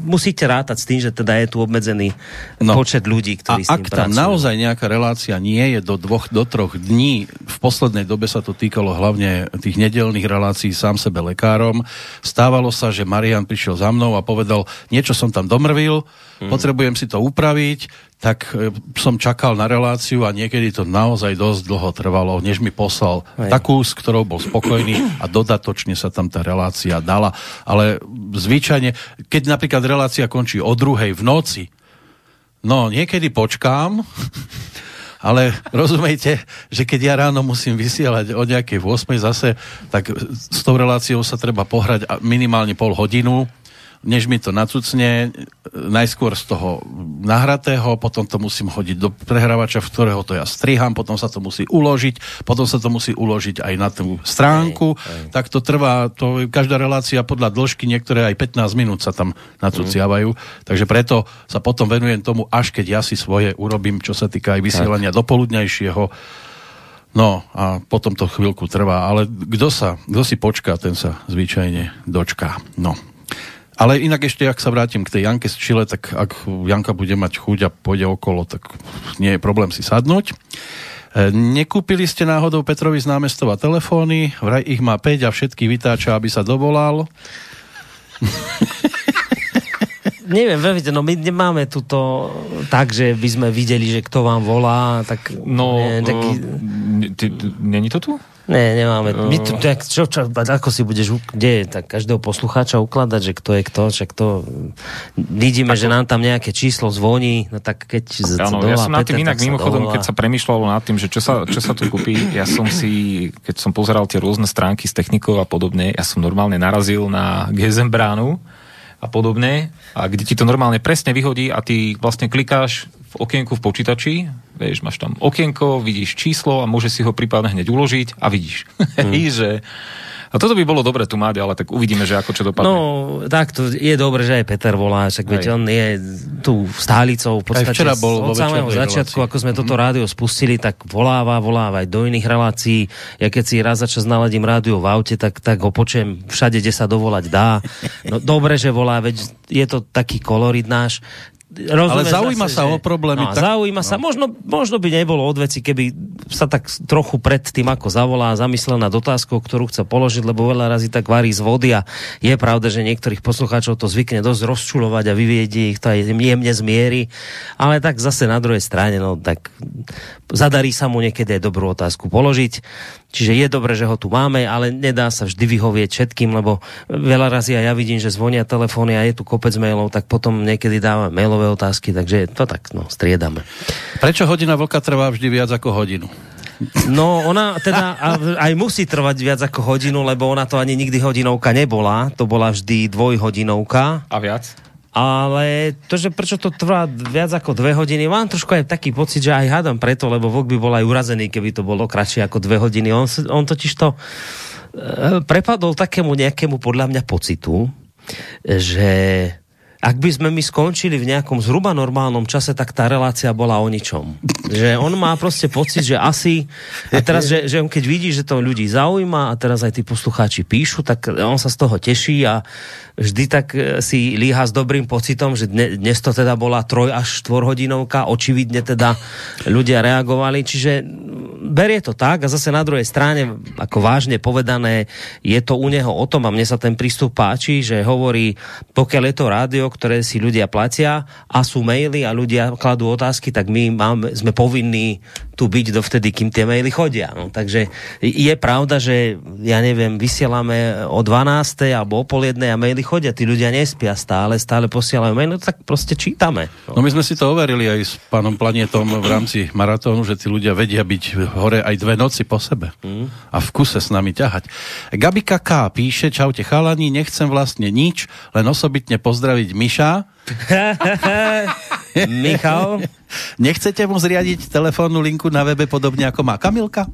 musíte rátať s tým, že teda je tu obmedzený No. počet ľudí, A ktorí s tým ak tam pracujú. naozaj nejaká relácia nie je do dvoch, do troch dní, v poslednej dobe sa to týkalo hlavne tých nedelných relácií sám sebe lekárom, stávalo sa, že Marian prišiel za mnou a povedal, niečo som tam domrvil, Mhm. potrebujem si to upraviť, tak e, som čakal na reláciu a niekedy to naozaj dosť dlho trvalo, než mi poslal Hej. takú, s ktorou bol spokojný a dodatočne sa tam tá relácia dala. Ale zvyčajne, keď napríklad relácia končí o druhej v noci, No, niekedy počkám, <laughs> ale rozumejte, že keď ja ráno musím vysielať o nejakej 8 zase, tak s tou reláciou sa treba pohrať minimálne pol hodinu, než mi to nacucne, najskôr z toho nahratého, potom to musím hodiť do prehrávača, v ktorého to ja striham, potom sa to musí uložiť, potom sa to musí uložiť aj na tú stránku, tak to trvá, to, každá relácia podľa dĺžky, niektoré aj 15 minút sa tam nacuciavajú, takže preto sa potom venujem tomu, až keď ja si svoje urobím, čo sa týka aj vysielania dopoludnejšieho, No a potom to chvíľku trvá, ale kto sa, kto si počká, ten sa zvyčajne dočká. No. Ale inak ešte, ak sa vrátim k tej Janke z Čile, tak ak Janka bude mať chuť a pôjde okolo, tak nie je problém si sadnúť. E, Nekúpili ste náhodou Petrovi z námestova telefóny, vraj ich má 5 a všetky vytáča, aby sa dovolal. <laughs> Neviem, viete, no my nemáme tuto tak, že by sme videli, že kto vám volá, tak... No, taký, ty, ty, není to tu? Ne, nemáme. My tu, tak, čo, čo, ako si budeš, kde je, tak každého poslucháča ukladať, že kto je kto, však to... Vidíme, že nám tam nejaké číslo zvoní, no tak keď z- Áno, dovolá ja som nad Peter, tým inak tak sa mimochodom, dovolá. keď sa premyšľalo nad tým, že čo sa, čo sa tu kúpi, ja som si, keď som pozeral tie rôzne stránky s technikou a podobne, ja som normálne narazil na GSM bránu a podobne, a kde ti to normálne presne vyhodí a ty vlastne klikáš v okienku v počítači, vieš, máš tam okienko, vidíš číslo a môže si ho prípadne hneď uložiť a vidíš. <laughs> Hej, že... A toto by bolo dobre tu mať, ale tak uvidíme, že ako čo dopadne. No, tak to je dobre, že aj Peter volá, však veď on je tu stálicou v podstate včera bol od samého začiatku, relácii. ako sme toto rádio spustili, tak voláva, voláva aj do iných relácií. Ja keď si raz za čas naladím rádio v aute, tak, tak ho počujem všade, kde sa dovolať dá. No dobre, že volá, veď je to taký kolorit náš. Rozumieš Ale zaujíma zase, sa že- o problémy, No, tak- zaujíma sa. Možno, možno by nebolo od veci, keby sa tak trochu pred tým, ako zavolá, zamyslel nad otázkou, ktorú chce položiť, lebo veľa razy tak varí z vody a je pravda, že niektorých poslucháčov to zvykne dosť rozčulovať a vyviedie ich to aj jemne zmiery. Ale tak zase na druhej strane, no tak zadarí sa mu niekedy aj dobrú otázku položiť. Čiže je dobré, že ho tu máme, ale nedá sa vždy vyhovieť všetkým, lebo veľa razy aj ja vidím, že zvonia telefóny a je tu kopec mailov, tak potom niekedy dávam mailové otázky, takže to tak, no, striedame. Prečo hodina vlka trvá vždy viac ako hodinu? No ona teda a- aj musí trvať viac ako hodinu, lebo ona to ani nikdy hodinovka nebola, to bola vždy dvojhodinovka. A viac? Ale to, že prečo to trvá viac ako dve hodiny, mám trošku aj taký pocit, že aj hádam preto, lebo Vok by bol aj urazený, keby to bolo kratšie ako dve hodiny. On, on totiž to e, prepadol takému nejakému podľa mňa pocitu, že ak by sme my skončili v nejakom zhruba normálnom čase, tak tá relácia bola o ničom. Že on má proste pocit, že asi... A teraz, že, že on keď vidí, že to ľudí zaujíma a teraz aj tí poslucháči píšu, tak on sa z toho teší a vždy tak e, si líha s dobrým pocitom, že dne, dnes to teda bola troj až štvorhodinovka, očividne teda ľudia reagovali, čiže berie to tak. A zase na druhej strane, ako vážne povedané, je to u neho o tom a mne sa ten prístup páči, že hovorí, pokiaľ je to rádio, ktoré si ľudia platia a sú maily a ľudia kladú otázky, tak my máme, sme povinní tu byť dovtedy, kým tie maily chodia. No, takže je pravda, že ja neviem, vysielame o 12. alebo o pol jednej a maily chodia, tí ľudia nespia stále, stále posielajú maily, no, tak proste čítame. No my sme si to overili aj s pánom Planetom v rámci maratónu, že tí ľudia vedia byť hore aj dve noci po sebe a v kuse s nami ťahať. Gabika K. píše, čaute chalani, nechcem vlastne nič, len osobitne pozdraviť Miša. <laughs> Michal? Nechcete mu zriadiť telefónnu linku na webe podobne ako má Kamilka?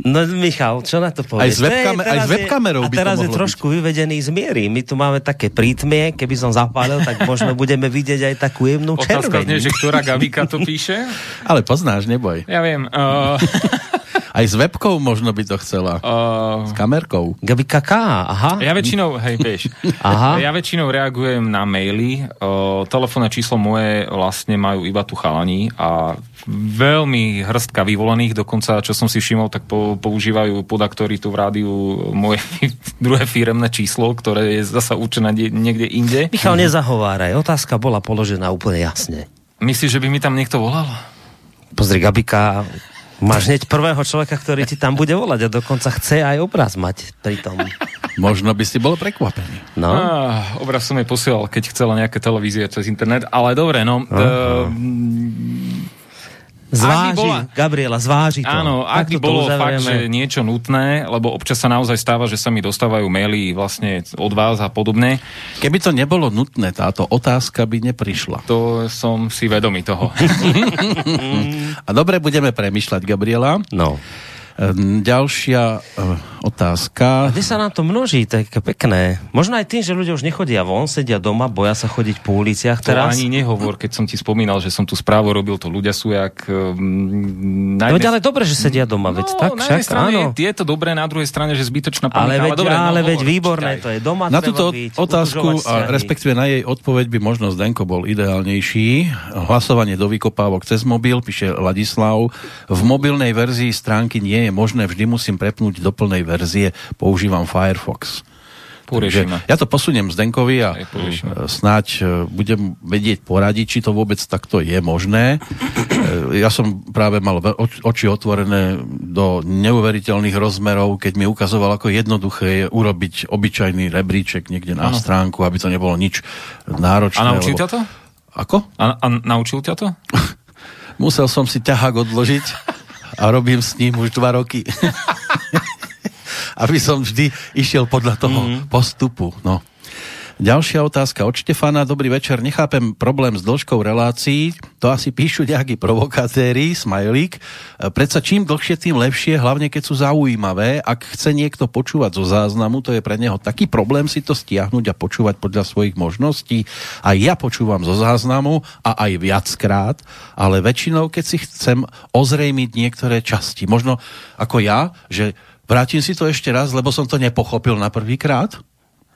No Michal, čo na to povieš? Aj s je- aj s webkamerou A by to teraz je trošku vyvedený z miery. My tu máme také prítmie, keby som zapálil, tak možno budeme vidieť aj takú jemnú Otázka červeň. znie, že ktorá Gavika to píše? Ale poznáš, neboj. Ja viem. Uh, <laughs> Aj s webkou možno by to chcela. uh, S kamerkou. Gabi Kaká, aha. ja väčšinou, hej, vieš, <laughs> Aha. ja väčšinou reagujem na maily. Uh, telefónne číslo moje vlastne majú iba tu chalani a veľmi hrstka vyvolených, dokonca, čo som si všimol, tak po, používajú podaktory tu v rádiu moje <laughs> druhé firemné číslo, ktoré je zasa určené nie- niekde inde. Michal, nezahováraj. Otázka bola položená úplne jasne. Myslíš, že by mi tam niekto volal? Pozri, Gabika, máš hneď prvého človeka, ktorý ti tam bude volať a dokonca chce aj obraz mať pri tom. Možno by si bol prekvapený. No. Ah, obraz som jej posielal, keď chcela nejaké televízie cez internet, ale dobre, no. Uh, Zváži, bola- Gabriela, zváži to. Áno, ak by bolo fakt, že niečo nutné, lebo občas sa naozaj stáva, že sa mi dostávajú maily vlastne od vás a podobne, Keby to nebolo nutné, táto otázka by neprišla. to som si vedomý toho. <laughs> A dobre budeme premyšľať, Gabriela. No. Ehm, Ďalšia otázka. Kde sa nám to množí, to je také pekné. Možno aj tým, že ľudia už nechodia von, sedia doma, boja sa chodiť po uliciach To teraz. ani nehovor, keď som ti spomínal, že som tu správu robil, to ľudia sú jak... Um, No, veď ale dobre, že sedia doma, veď tak na však, strane áno. je, je to dobré, na druhej strane, že zbytočná Ale panika. veď, dobre, no, ale veď hovor, výborné, čítaj. to je doma Na túto byť, otázku, a respektíve na jej odpoveď by možno Zdenko bol ideálnejší. Hlasovanie do vykopávok cez mobil, píše Ladislav. V mobilnej verzii stránky nie je možné, vždy musím prepnúť do plnej verzie, používam Firefox. Poriešime. ja to posuniem Zdenkovi a e, snáď e, budem vedieť poradiť, či to vôbec takto je možné. E, Ja som práve mal oči otvorené do neuveriteľných rozmerov, keď mi ukazoval, ako jednoduché je urobiť obyčajný rebríček niekde na Áno. stránku, aby to nebolo nič náročné. A naučil lebo- ťa to? Ako? A, a naučil ťa to? <laughs> Musel som si ťahák odložiť a robím s ním už dva roky. <laughs> Aby som vždy išiel podľa toho mm. postupu. No. Ďalšia otázka od Štefana. Dobrý večer. Nechápem problém s dĺžkou relácií. To asi píšu nejakí provokatéri, smajlík. E, Predsa čím dlhšie, tým lepšie, hlavne keď sú zaujímavé. Ak chce niekto počúvať zo záznamu, to je pre neho taký problém si to stiahnuť a počúvať podľa svojich možností. A ja počúvam zo záznamu a aj viackrát, ale väčšinou, keď si chcem ozrejmiť niektoré časti, možno ako ja, že vrátim si to ešte raz, lebo som to nepochopil na prvýkrát.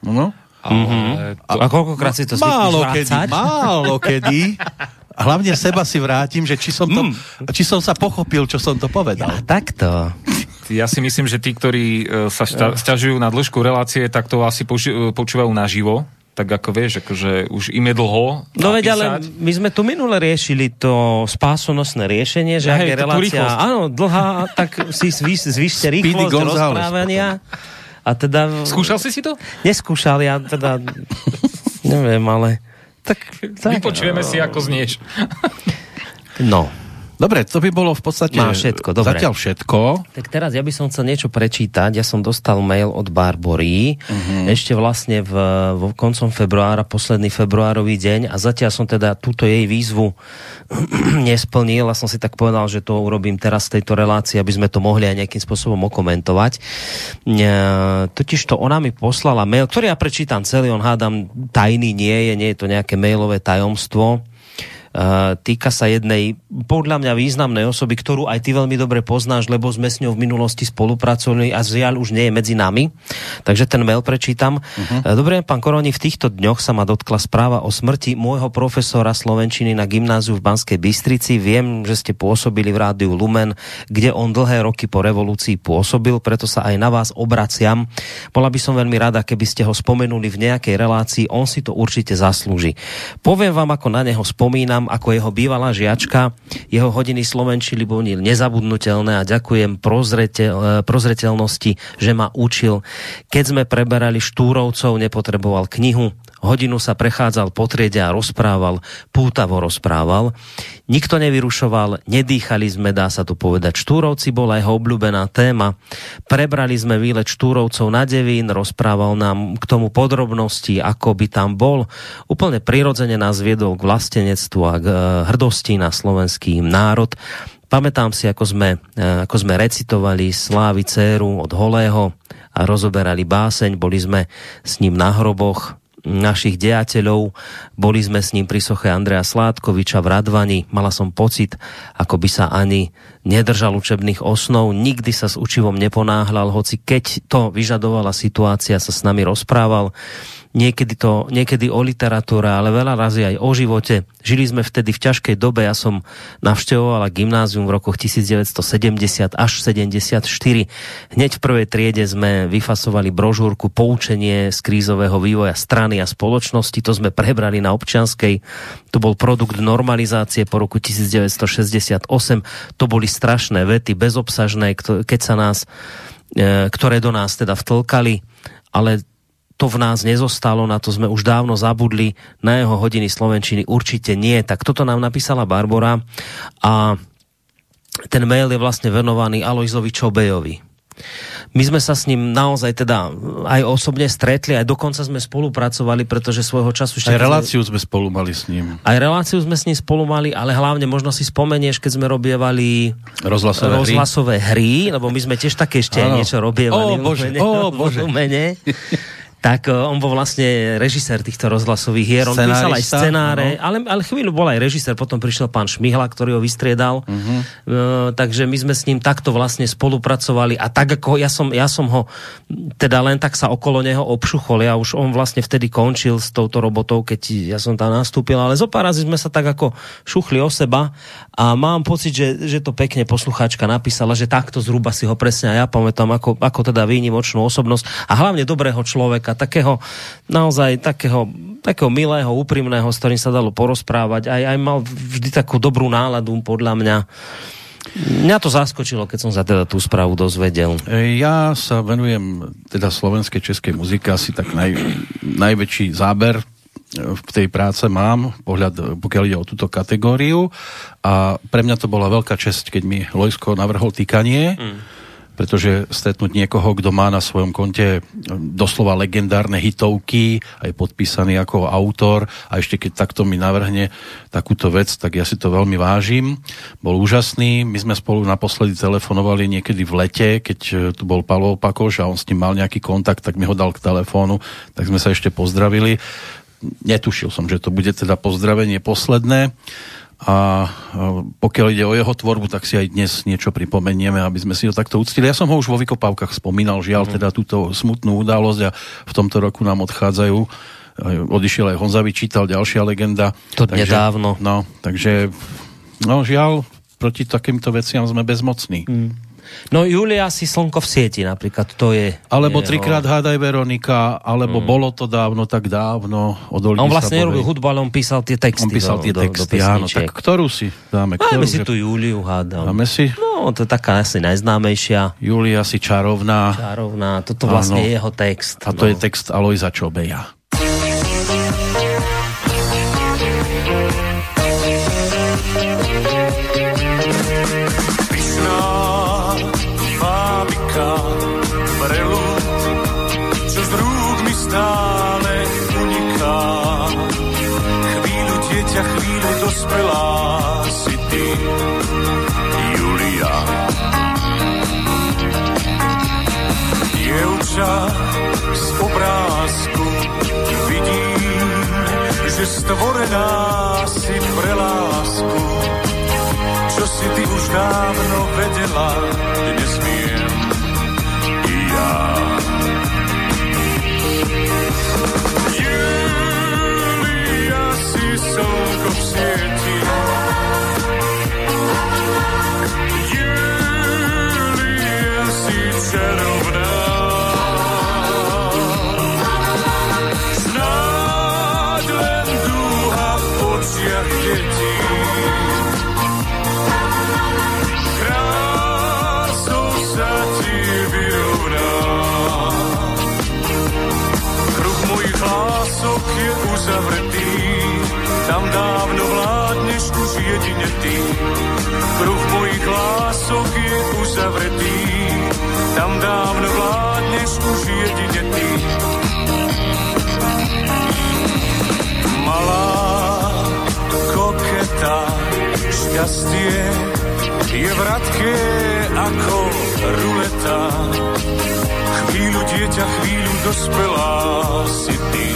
No, Ale A, a koľkokrát si to málo kedy, málo kedy. A hlavne seba si vrátim, že či som, to, či som sa pochopil, čo som to povedal. A takto. Ja si myslím, že tí, ktorí e, sa šta- stiažujú na dĺžku relácie, tak to asi poži- počúvajú naživo. Tak ako vieš, akože už im je dlho No veď, ale my sme tu minule riešili to spásonosné riešenie, že Hej, ak je relácia, áno, dlhá, tak si zvýš, zvýšte rýchlosť rozprávania. A teda... Skúšal si si to? Neskúšal, ja teda... <laughs> neviem, ale... Tak, tak, Vypočujeme si, ako znieš. No, Dobre, to by bolo v podstate Má všetko, dobre. zatiaľ všetko. tak teraz ja by som chcel niečo prečítať. Ja som dostal mail od Barbory, uh-huh. ešte vlastne v, vo koncom februára, posledný februárový deň a zatiaľ som teda túto jej výzvu <clears throat> nesplnil a som si tak povedal, že to urobím teraz v tejto relácii, aby sme to mohli aj nejakým spôsobom okomentovať. E, totiž to ona mi poslala mail, ktorý ja prečítam celý, on hádam tajný nie je, nie je to nejaké mailové tajomstvo. Uh, týka sa jednej podľa mňa významnej osoby, ktorú aj ty veľmi dobre poznáš, lebo sme s ňou v minulosti spolupracovali a žiaľ už nie je medzi nami. Takže ten mail prečítam. Uh-huh. Dobre, pán Koroni, v týchto dňoch sa ma dotkla správa o smrti môjho profesora Slovenčiny na gymnáziu v Banskej Bystrici. Viem, že ste pôsobili v rádiu Lumen, kde on dlhé roky po revolúcii pôsobil, preto sa aj na vás obraciam. Bola by som veľmi rada, keby ste ho spomenuli v nejakej relácii, on si to určite zaslúži. Poviem vám, ako na neho spomínam, ako jeho bývalá žiačka, jeho hodiny Slovenčiny boli nezabudnutelné a ďakujem prozretel, prozretelnosti, že ma učil. Keď sme preberali Štúrovcov, nepotreboval knihu, hodinu sa prechádzal po triede a rozprával, pútavo rozprával. Nikto nevyrušoval, nedýchali sme, dá sa tu povedať. Štúrovci bola jeho obľúbená téma. Prebrali sme výlet Štúrovcov na Devín, rozprával nám k tomu podrobnosti, ako by tam bol. Úplne prirodzene nás viedol k vlastenectvu a k e, hrdosti na slovenský národ. Pamätám si, ako sme, e, ako sme recitovali Slávy dceru od Holého a rozoberali báseň, boli sme s ním na hroboch, našich dejateľov. Boli sme s ním pri soche Andreja Sládkoviča v Radvani. Mala som pocit, ako by sa ani nedržal učebných osnov. Nikdy sa s učivom neponáhľal, hoci keď to vyžadovala situácia, sa s nami rozprával. Niekedy, to, niekedy o literatúre, ale veľa razy aj o živote. Žili sme vtedy v ťažkej dobe. Ja som navštevovala gymnázium v rokoch 1970 až 74. Hneď v prvej triede sme vyfasovali brožúrku Poučenie z krízového vývoja strany a spoločnosti. To sme prebrali na občianskej. To bol produkt normalizácie po roku 1968. To boli strašné vety, bezobsažné, keď sa nás, e, ktoré do nás teda vtlkali, ale to v nás nezostalo, na to sme už dávno zabudli, na jeho hodiny Slovenčiny určite nie. Tak toto nám napísala Barbara a ten mail je vlastne venovaný Alojzovi Čobejovi. My sme sa s ním naozaj teda aj osobne stretli, aj dokonca sme spolupracovali, pretože svojho času... Aj reláciu sme spolu mali s ním. Aj reláciu sme s ním spolu mali, ale hlavne možno si spomenieš, keď sme robievali rozhlasové, rozhlasové hry. hry, lebo my sme tiež také ešte ano. niečo robievali. Ó, bože, ó, bože. <laughs> <laughs> Tak uh, on bol vlastne režisér týchto rozhlasových hier. On písal aj scenáre, ale, ale chvíľu bol aj režisér, potom prišiel pán Šmihla, ktorý ho vystriedal. Uh-huh. Uh, takže my sme s ním takto vlastne spolupracovali a tak ako ja som, ja som ho teda len tak sa okolo neho obšuchol. Ja už on vlastne vtedy končil s touto robotou, keď ja som tam nastúpil, ale zo pár razy sme sa tak ako šuchli o seba a mám pocit, že, že to pekne poslucháčka napísala, že takto zhruba si ho presne aj ja pamätám, ako, ako teda výnimočnú osobnosť a hlavne dobrého človeka, takého naozaj takého, takého milého, úprimného, s ktorým sa dalo porozprávať. Aj, aj mal vždy takú dobrú náladu, podľa mňa. Mňa to zaskočilo, keď som sa teda tú správu dozvedel. Ja sa venujem teda slovenskej, českej muzike, asi tak naj, najväčší záber v tej práce mám, pohľad, pokiaľ ide o túto kategóriu a pre mňa to bola veľká čest, keď mi Lojsko navrhol týkanie. Mm pretože stretnúť niekoho, kto má na svojom konte doslova legendárne hitovky, aj podpísaný ako autor a ešte keď takto mi navrhne takúto vec, tak ja si to veľmi vážim. Bol úžasný, my sme spolu naposledy telefonovali niekedy v lete, keď tu bol Palo Opakoš a on s ním mal nejaký kontakt, tak mi ho dal k telefónu, tak sme sa ešte pozdravili. Netušil som, že to bude teda pozdravenie posledné. A pokiaľ ide o jeho tvorbu, tak si aj dnes niečo pripomenieme, aby sme si ho takto uctili. Ja som ho už vo vykopávkach spomínal, žiaľ mm. teda túto smutnú udalosť a v tomto roku nám odchádzajú odišiel aj Honza Vyčítal, ďalšia legenda. To takže, nedávno. No, takže no žiaľ, proti takýmto veciam sme bezmocní. Mm. No Julia si slnko v sieti napríklad, to je... Alebo jeho... trikrát hádaj Veronika, alebo mm. bolo to dávno, tak dávno od Olgy On vlastne nerobil hudbu, ale on písal tie texty. On písal tie texty, do, do áno. Tak ktorú si dáme? Ktorú, Máme si tu Juliu hádam. Dáme si? No, to je taká asi najznámejšia. Julia si čarovná. Čarovná, toto vlastne áno. je jeho text. A to no. je text Alojza Čobeja. Z obrázku vidím, že stvorená si pre lásku. Čo si ty už dávno vedela, dnes viem i ja. Julia si slnko v sieti, uzavretý, tam dávno vládneš už jedine ty. Kruh mojich lások je uzavretý, tam dávno vládneš už jedine ty. Malá koketa, šťastie je vratké ako ruleta. Chvíľu dieťa, chvíľu dospelá si ty.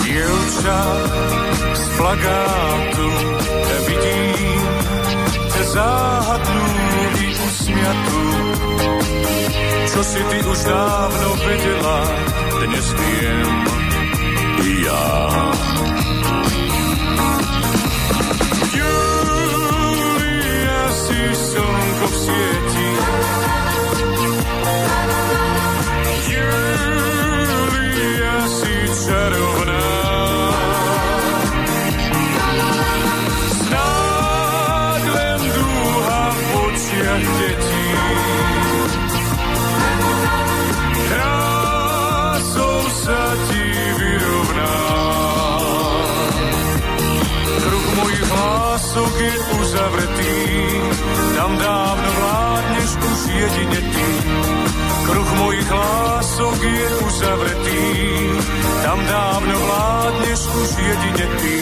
Dievča z plagátu vidím te záhadnú i usmiatú. Čo si ty už dávno vedela, dnes viem i ja. Julia si slnko v sieti, hlások je uzavretý, tam dávno vládneš už jedine ty. Kruh mojich lások je uzavretý, tam dávno vládneš už jedine ty.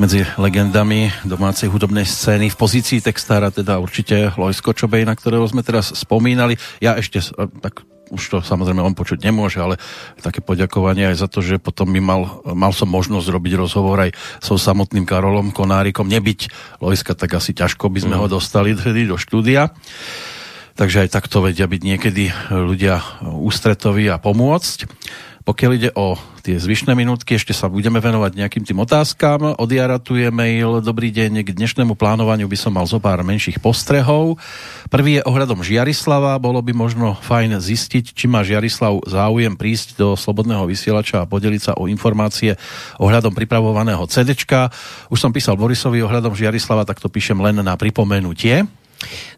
Medzi legendami domácej hudobnej scény v pozícii textára teda určite Lojsko Čobej, na ktorého sme teraz spomínali. Ja ešte tak už to samozrejme on počuť nemôže, ale také poďakovanie aj za to, že potom mi mal, mal som možnosť robiť rozhovor aj so samotným Karolom Konárikom. Nebyť Lojska, tak asi ťažko by sme mm. ho dostali do štúdia. Takže aj takto vedia byť niekedy ľudia ústretoví a pomôcť. Pokiaľ ide o tie zvyšné minútky, ešte sa budeme venovať nejakým tým otázkam. Od Jara tu je mail. Dobrý deň, k dnešnému plánovaniu by som mal zo pár menších postrehov. Prvý je ohľadom Žiarislava. Bolo by možno fajn zistiť, či má Žiarislav záujem prísť do Slobodného vysielača a podeliť sa o informácie ohľadom pripravovaného CDčka. Už som písal Borisovi ohľadom Žiarislava, tak to píšem len na pripomenutie.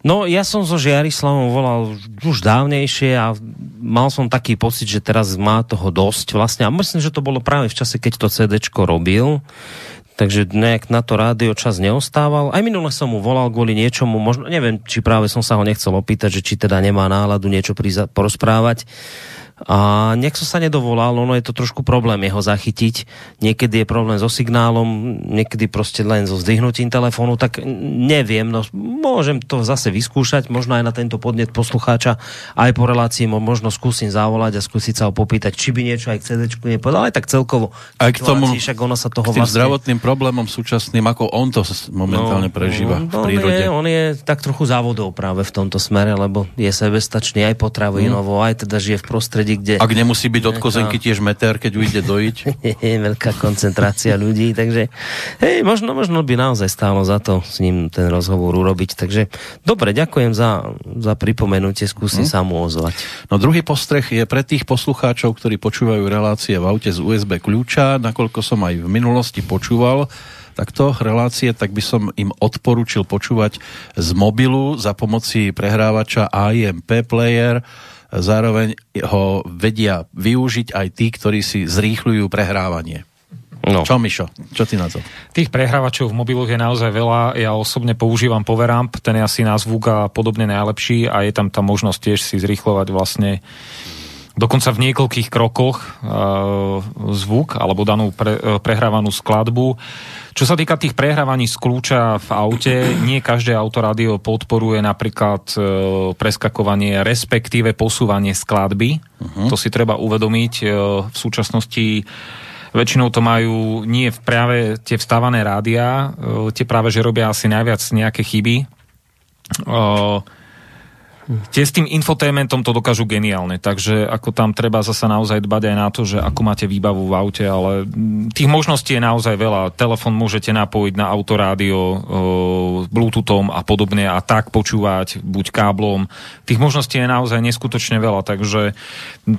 No, ja som so Žiarislavom volal už dávnejšie a mal som taký pocit, že teraz má toho dosť vlastne. A myslím, že to bolo práve v čase, keď to CDčko robil. Takže nejak na to rádio čas neostával. Aj minule som mu volal kvôli niečomu, možno, neviem, či práve som sa ho nechcel opýtať, že či teda nemá náladu niečo porozprávať a nech som sa nedovolal, ono je to trošku problém jeho zachytiť. Niekedy je problém so signálom, niekedy proste len so zdvihnutím telefónu, tak neviem, no môžem to zase vyskúšať, možno aj na tento podnet poslucháča, aj po relácii možno skúsim zavolať a skúsiť sa ho popýtať, či by niečo aj k CD nepovedal, aj tak celkovo. Aj k tomu, však ono sa toho k tým vlastne... zdravotným problémom súčasným, ako on to momentálne no, prežíva no, v prírode. On je, on je tak trochu závodov práve v tomto smere, lebo je sebestačný aj potravinovo, mm. aj teda žije v prostredí prostredí, kde... Ak nemusí byť od kozenky tiež meter, keď ujde dojiť. <laughs> je veľká koncentrácia ľudí, takže hej, možno, možno by naozaj stálo za to s ním ten rozhovor urobiť. Takže dobre, ďakujem za, za pripomenutie, skúsim hmm. sa mu ozvať. No druhý postreh je pre tých poslucháčov, ktorí počúvajú relácie v aute z USB kľúča, nakoľko som aj v minulosti počúval takto relácie, tak by som im odporučil počúvať z mobilu za pomoci prehrávača AMP player zároveň ho vedia využiť aj tí, ktorí si zrýchľujú prehrávanie. No. Čo, Mišo? Čo ty na to? Tých prehrávačov v mobiloch je naozaj veľa. Ja osobne používam Poweramp, ten je asi na zvuk a podobne najlepší a je tam tá možnosť tiež si zrýchlovať vlastne dokonca v niekoľkých krokoch e, zvuk alebo danú pre, e, prehrávanú skladbu. Čo sa týka tých prehrávaní z kľúča v aute, nie každé autorádio podporuje napríklad e, preskakovanie, respektíve posúvanie skladby. Uh-huh. To si treba uvedomiť. V súčasnosti väčšinou to majú nie v práve tie vstávané rádia, tie práve, že robia asi najviac nejaké chyby. E, Tie s tým infotainmentom to dokážu geniálne, takže ako tam treba zasa naozaj dbať aj na to, že ako máte výbavu v aute, ale tých možností je naozaj veľa. Telefón môžete napojiť na autorádio, e, bluetoothom a podobne a tak počúvať, buď káblom. Tých možností je naozaj neskutočne veľa, takže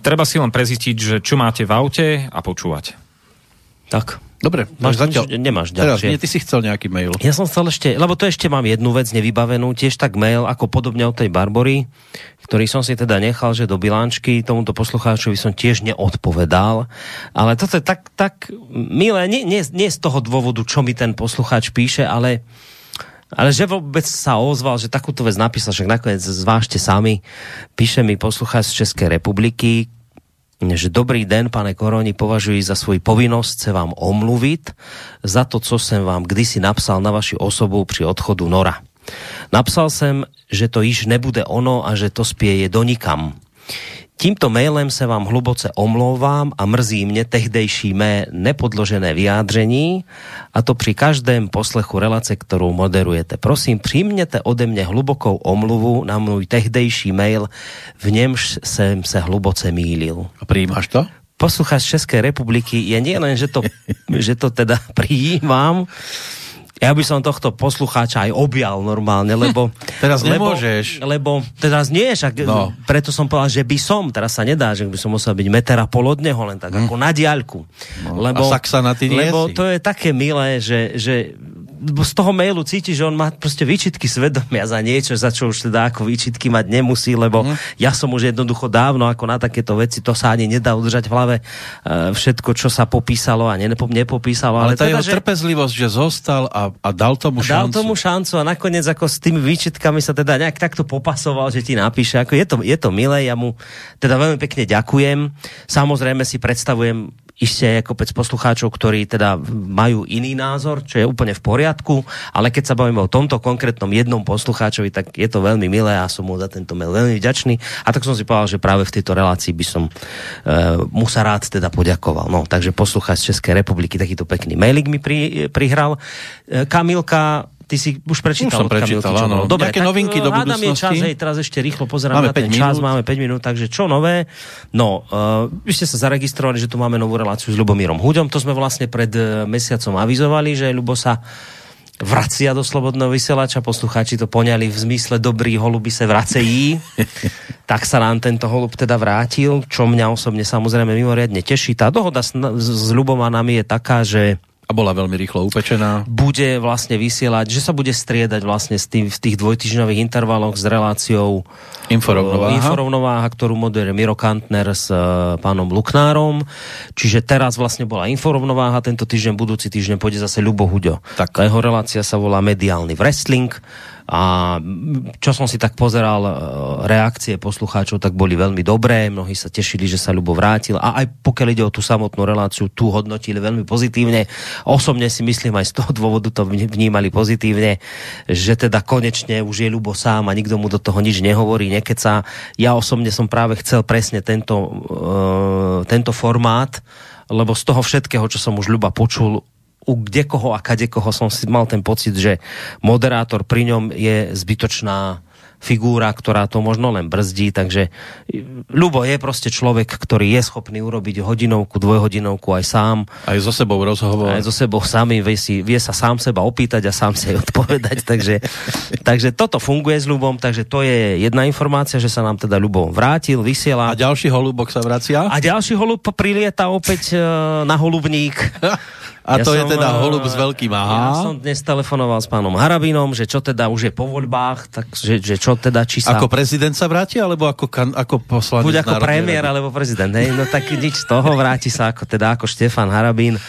treba si len prezistiť, že čo máte v aute a počúvať. Tak, Dobre, máš zatiaľ... Nemáš ďalšie. Teraz, nie, ty si chcel nejaký mail. Ja som chcel ešte, lebo to ešte mám jednu vec nevybavenú, tiež tak mail, ako podobne od tej Barbory, ktorý som si teda nechal, že do bilančky tomuto poslucháčovi som tiež neodpovedal. Ale toto je tak, tak milé, nie, nie, nie z toho dôvodu, čo mi ten poslucháč píše, ale ale že vôbec sa ozval, že takúto vec napísal, však nakoniec zvážte sami, píše mi poslucháč z Českej republiky, že dobrý den, pane Koroni, považuji za svůj povinnost se vám omluvit za to, co jsem vám kdysi napsal na vaši osobu při odchodu Nora. Napsal jsem, že to již nebude ono a že to spieje do nikam. Tímto mailem se vám hluboce omlouvám a mrzí mě tehdejší mé nepodložené vyjádření a to při každém poslechu relace, kterou moderujete. Prosím, přijměte ode mě hlubokou omluvu na můj tehdejší mail, v němž jsem se hluboce mýlil. A přijímáš to? Posluchač České republiky je nielen, že to, <laughs> že to teda prijímam, ja by som tohto poslucháča aj objal normálne, lebo... <laughs> teraz nemôžeš. Lebo, lebo teraz nie, však no. preto som povedal, že by som, teraz sa nedá, že by som musel byť meter a pol od neho, len tak hm. ako na diaľku. No. Lebo, a sa na ty Lebo to je také milé, že, že z toho mailu cíti, že on má proste výčitky svedomia za niečo, za čo už teda ako výčitky mať nemusí, lebo mm. ja som už jednoducho dávno ako na takéto veci, to sa ani nedá udržať v hlave uh, všetko, čo sa popísalo a nepo, nepopísalo. Ale, ale tá teda, jeho že... trpezlivosť, že zostal a, a dal tomu šancu. Dal tomu šancu a nakoniec ako s tými výčitkami sa teda nejak takto popasoval, že ti napíše. Ako je to, je to milé, ja mu teda veľmi pekne ďakujem. Samozrejme si predstavujem ešte ako kopec poslucháčov, ktorí teda majú iný názor, čo je úplne v poriadku, ale keď sa bavíme o tomto konkrétnom jednom poslucháčovi, tak je to veľmi milé a som mu za tento mail veľmi vďačný. A tak som si povedal, že práve v tejto relácii by som e, mu sa rád teda poďakoval. No, takže poslucháč Českej republiky takýto pekný mailik mi pri, prihral. E, Kamilka Ty si už prečítal Už som Kamilky, prečítal, áno. Dobre, Nejaké tak, novinky do hádam je čas, budúcnosti? hej, teraz ešte rýchlo pozerám Máme na ten 5 čas, minút. máme 5 minút, takže čo nové? No, uh, vy ste sa zaregistrovali, že tu máme novú reláciu s Ľubomírom Huďom, to sme vlastne pred uh, mesiacom avizovali, že Ľubo sa vracia do slobodného vysielača, poslucháči to poňali v zmysle dobrý holuby sa vracejí, <laughs> tak sa nám tento holub teda vrátil, čo mňa osobne samozrejme mimoriadne teší. Tá dohoda s, s Ľubom a nami je taká, že bola veľmi rýchlo upečená. bude vlastne vysielať, že sa bude striedať vlastne s tým, v tých dvojtyžňových intervaloch s reláciou Inforovnováha. Inforovnováha, ktorú moderuje Miro Kantner s uh, pánom Luknárom. Čiže teraz vlastne bola Inforovnováha, tento týždeň, budúci týždeň pôjde zase Ľubo Huďo. Tak. Tá jeho relácia sa volá Mediálny wrestling a čo som si tak pozeral e, reakcie poslucháčov, tak boli veľmi dobré, mnohí sa tešili, že sa Ľubo vrátil a aj pokiaľ ide o tú samotnú reláciu, tu hodnotili veľmi pozitívne. Osobne si myslím aj z toho dôvodu to vní- vnímali pozitívne, že teda konečne už je Ľubo sám a nikto mu do toho nič nehovorí, nekeca. Ja osobne som práve chcel presne tento, uh, tento formát, lebo z toho všetkého, čo som už Ľuba počul, u kdekoho a kadekoho som si mal ten pocit, že moderátor pri ňom je zbytočná figúra, ktorá to možno len brzdí, takže Ľubo je proste človek, ktorý je schopný urobiť hodinovku, dvojhodinovku aj sám, Aj so sebou rozhovor. aj so sebou samý, vie, si, vie sa sám seba opýtať a sám si odpovedať, <laughs> takže, takže toto funguje s Ľubom, takže to je jedna informácia, že sa nám teda Ľubo vrátil, vysiela. A ďalší holubok sa vracia. A ďalší holub prilieta opäť e, na holubník. <laughs> A Ja to je som, teda eh, holub s veľkým Ja H. som dnes telefonoval s pánom Harabinom, že čo teda už je po voľbách, tak že, že čo teda, či sa... Ako prezident sa vráti, alebo ako, kan, ako poslanec Buď ako premiér, alebo prezident. Hej? No tak nič z toho, vráti sa ako, teda ako Štefan Harabín.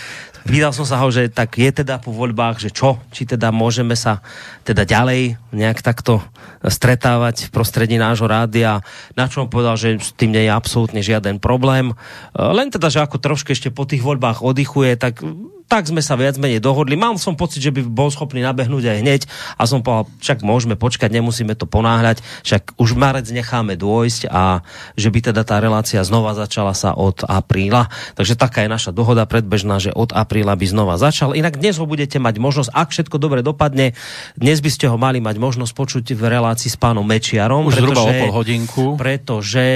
Pýtal som sa ho, že tak je teda po voľbách, že čo, či teda môžeme sa teda ďalej nejak takto stretávať v prostredí nášho rádia, na čo on povedal, že s tým nie je absolútne žiaden problém. E, Len teda, že ako trošku ešte po tých voľbách oddychuje, tak tak sme sa viac menej dohodli. Mám som pocit, že by bol schopný nabehnúť aj hneď a som povedal, však môžeme počkať, nemusíme to ponáhľať, však už marec necháme dôjsť a že by teda tá relácia znova začala sa od apríla. Takže taká je naša dohoda predbežná, že od apríla by znova začal. Inak dnes ho budete mať možnosť, ak všetko dobre dopadne, dnes by ste ho mali mať možnosť počuť v relácii s pánom Mečiarom. Už zhruba o pretože- pol hodinku. pretože,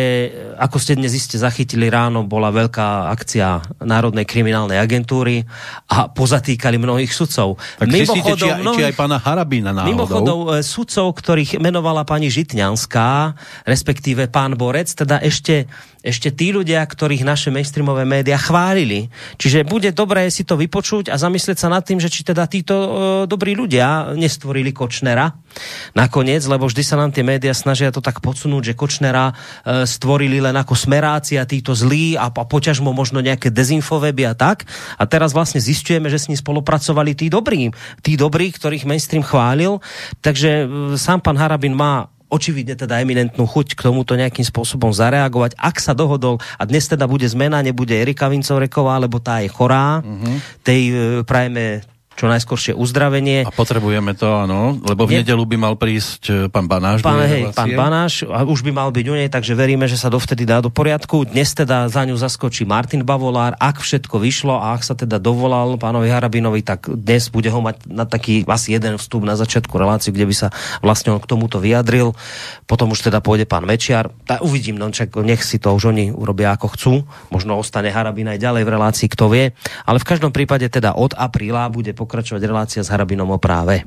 ako ste dnes iste zachytili ráno, bola veľká akcia Národnej kriminálnej agentúry a pozatýkali mnohých sudcov. Tak zistíte, či, aj- či mnohých- aj pána Harabína náhodou. Mimochodom, e, sudcov, ktorých menovala pani Žitňanská, respektíve pán Borec, teda ešte, ešte tí ľudia, ktorých naše mainstreamové médiá chválili. Čiže bude dobré si to vypočuť a zamyslieť sa nad tým, že či teda títo e, dobrí ľudia nestvorili Kočnera nakoniec, lebo vždy sa nám tie médiá snažia to tak podsunúť, že Kočnera e, stvorili len ako smeráci a títo zlí a, a poťažmo možno nejaké dezinfoveby a tak. A teraz vlastne zistujeme, že s ním spolupracovali tí dobrí, tí dobrí, ktorých mainstream chválil. Takže e, sám pán Harabin má očividne teda eminentnú chuť k tomuto nejakým spôsobom zareagovať. Ak sa dohodol, a dnes teda bude zmena, nebude Erika Vincoreková, lebo tá je chorá, tej e, prajeme čo najskoršie uzdravenie. A potrebujeme to, áno, lebo v Nie- nedelu by mal prísť e, pán Banáš. Pán, hej, relácie. pán Banáš a už by mal byť u nej, takže veríme, že sa dovtedy dá do poriadku. Dnes teda za ňu zaskočí Martin Bavolár. Ak všetko vyšlo a ak sa teda dovolal pánovi Harabinovi, tak dnes bude ho mať na taký asi jeden vstup na začiatku reláciu, kde by sa vlastne on k tomuto vyjadril. Potom už teda pôjde pán Mečiar. Tá, uvidím, no čak, nech si to už oni urobia ako chcú. Možno ostane Harabin aj ďalej v relácii, kto vie. Ale v každom prípade teda od apríla bude pokračovať relácia s Harabinom o práve.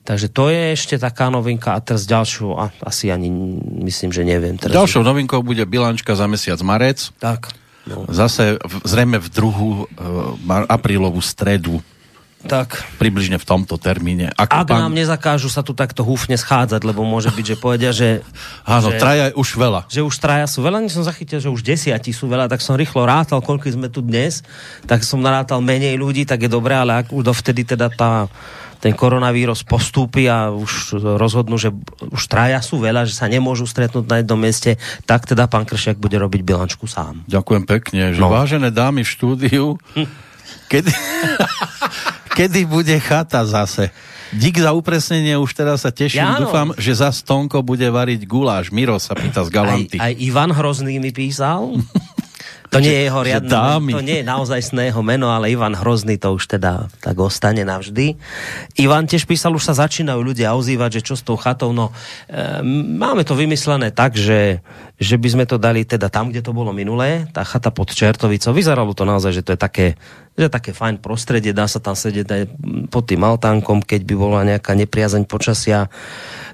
Takže to je ešte taká novinka a teraz ďalšiu, a, asi ani myslím, že neviem. Teraz Ďalšou novinkou bude bilančka za mesiac marec. Tak. No. Zase v, zrejme v druhú uh, aprílovú stredu. Tak. Približne v tomto termíne. Ak, Ak nám nezakážu sa tu takto húfne schádzať, lebo môže byť, že povedia, že... Áno, že, traja je už veľa. že už traja sú veľa, než som zachytil, že už desiatí sú veľa, tak som rýchlo rátal, koľko sme tu dnes, tak som narátal menej ľudí, tak je dobré, ale ak už dovtedy teda tá, ten koronavírus postúpi a už rozhodnú, že už traja sú veľa, že sa nemôžu stretnúť na jednom mieste, tak teda pán Kršiak bude robiť bilančku sám. Ďakujem pekne, že No. vážené dámy v štúdiu, <laughs> kedy, kedy bude chata zase? Dík za upresnenie, už teraz sa teším. Ja. Dúfam, že za Stonko bude variť guláš. Miro sa pýta z Aj, Galanty. aj Ivan Hrozný mi písal. <laughs> To nie je jeho riadne, dámy. to nie je naozaj jeho meno, ale Ivan Hrozný to už teda tak ostane navždy. Ivan tiež písal, už sa začínajú ľudia ozývať, že čo s tou chatou, no e, máme to vymyslené tak, že, že by sme to dali teda tam, kde to bolo minulé, tá chata pod Čertovicou. Vyzeralo to naozaj, že to je také, že také fajn prostredie, dá sa tam sedieť aj pod tým altánkom, keď by bola nejaká nepriazeň počasia.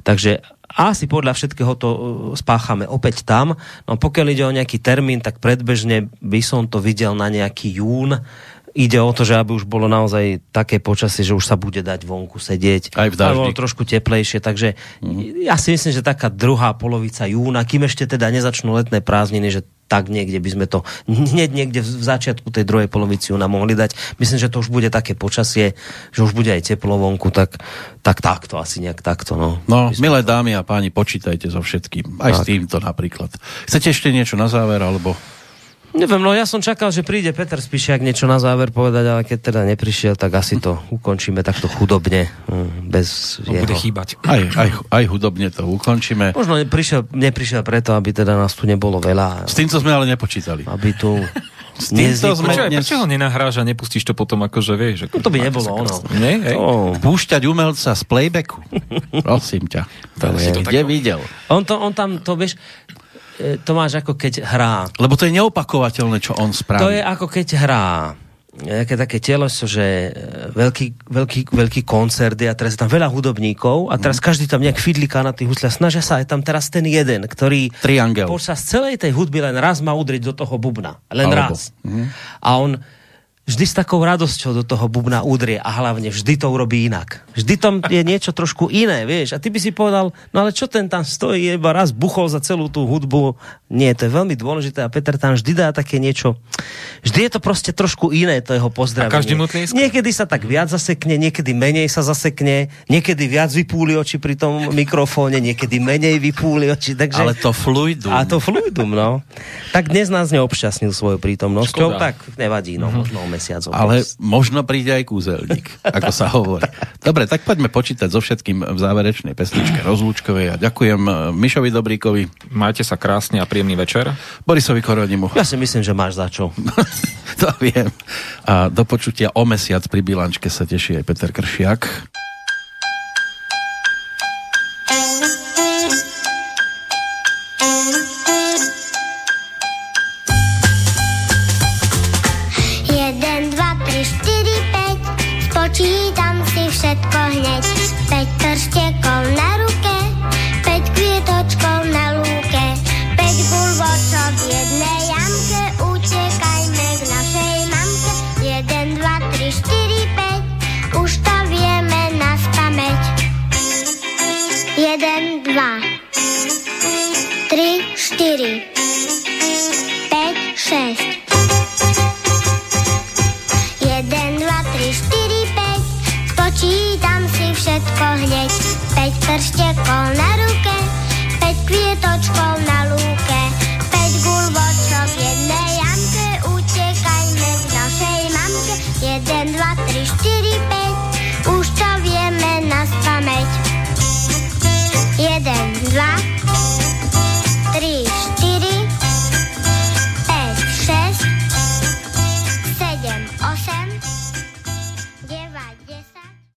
Takže asi podľa všetkého to uh, spáchame opäť tam. No pokiaľ ide o nejaký termín, tak predbežne by som to videl na nejaký jún. Ide o to, že aby už bolo naozaj také počasie, že už sa bude dať vonku sedieť. Aj v daždi. bolo trošku teplejšie, takže ja si myslím, že taká druhá polovica júna, kým ešte teda nezačnú letné prázdniny, že tak niekde by sme to <laughs> hneď niekde v začiatku tej druhej polovici júna mohli dať. Myslím, že to už bude také počasie, že už bude aj teplo vonku, tak, tak takto, asi nejak takto. No, No, milé dámy a páni, počítajte so všetkým. Aj s Tak. týmto napríklad. Chcete ešte niečo na záver, alebo... Neviem, no ja som čakal, že príde Peter Spišiak niečo na záver povedať, ale keď teda neprišiel, tak asi to ukončíme takto chudobne, mm, bez On bude jeho. chýbať. Aj, aj, aj hudobne to ukončíme. Možno neprišiel, neprišiel preto, aby teda nás tu nebolo veľa, S týmto sme ale nepočítali. aby tu <laughs> S týmto sme Prečo, dnes... prečo ho nenahráš a nepustíš to potom akože vieš? Ako, No to by nebolo ono. Nie? Hej? To- Púšťať umelca z playbacku. <laughs> Prosím ťa. To To si to kde videl? On, to, on tam, to vieš, to máš ako keď hrá. Lebo to je neopakovateľné, čo on spraví. To je ako keď hrá nejaké také teleso, že e, veľký, veľký, veľký koncert je a teraz je tam veľa hudobníkov a teraz každý tam nejak fidliká na tých husliach. Snažia sa aj tam teraz ten jeden, ktorý Triangel. počas celej tej hudby len raz má udriť do toho bubna. Len Alebo- raz. A on vždy s takou radosťou do toho bubna udrie a hlavne vždy to urobí inak. Vždy tam je niečo trošku iné, vieš. A ty by si povedal, no ale čo ten tam stojí, iba raz buchol za celú tú hudbu. Nie, to je veľmi dôležité a Peter tam vždy dá také niečo. Vždy je to proste trošku iné, to jeho pozdravenie. A každý mu tlieska. Niekedy sa tak viac zasekne, niekedy menej sa zasekne, niekedy viac vypúli oči pri tom mikrofóne, niekedy menej vypúli oči. Takže... Ale to fluidum. A to fluidum, no. Tak dnes nás neobšťastnil svojou prítomnosťou, tak nevadí, no, možno o mesiac. Ale možno príde aj kúzelník, ako sa hovorí. Dobre, tak poďme počítať so všetkým v záverečnej pesničke rozlúčkovej. A ďakujem Mišovi Dobríkovi, Majte sa krásne a príjemný večer. Borisovi Koronimu. Ja si myslím, že máš za čo. <laughs> to viem. A do počutia o mesiac pri bilančke sa teší aj Peter Kršiak.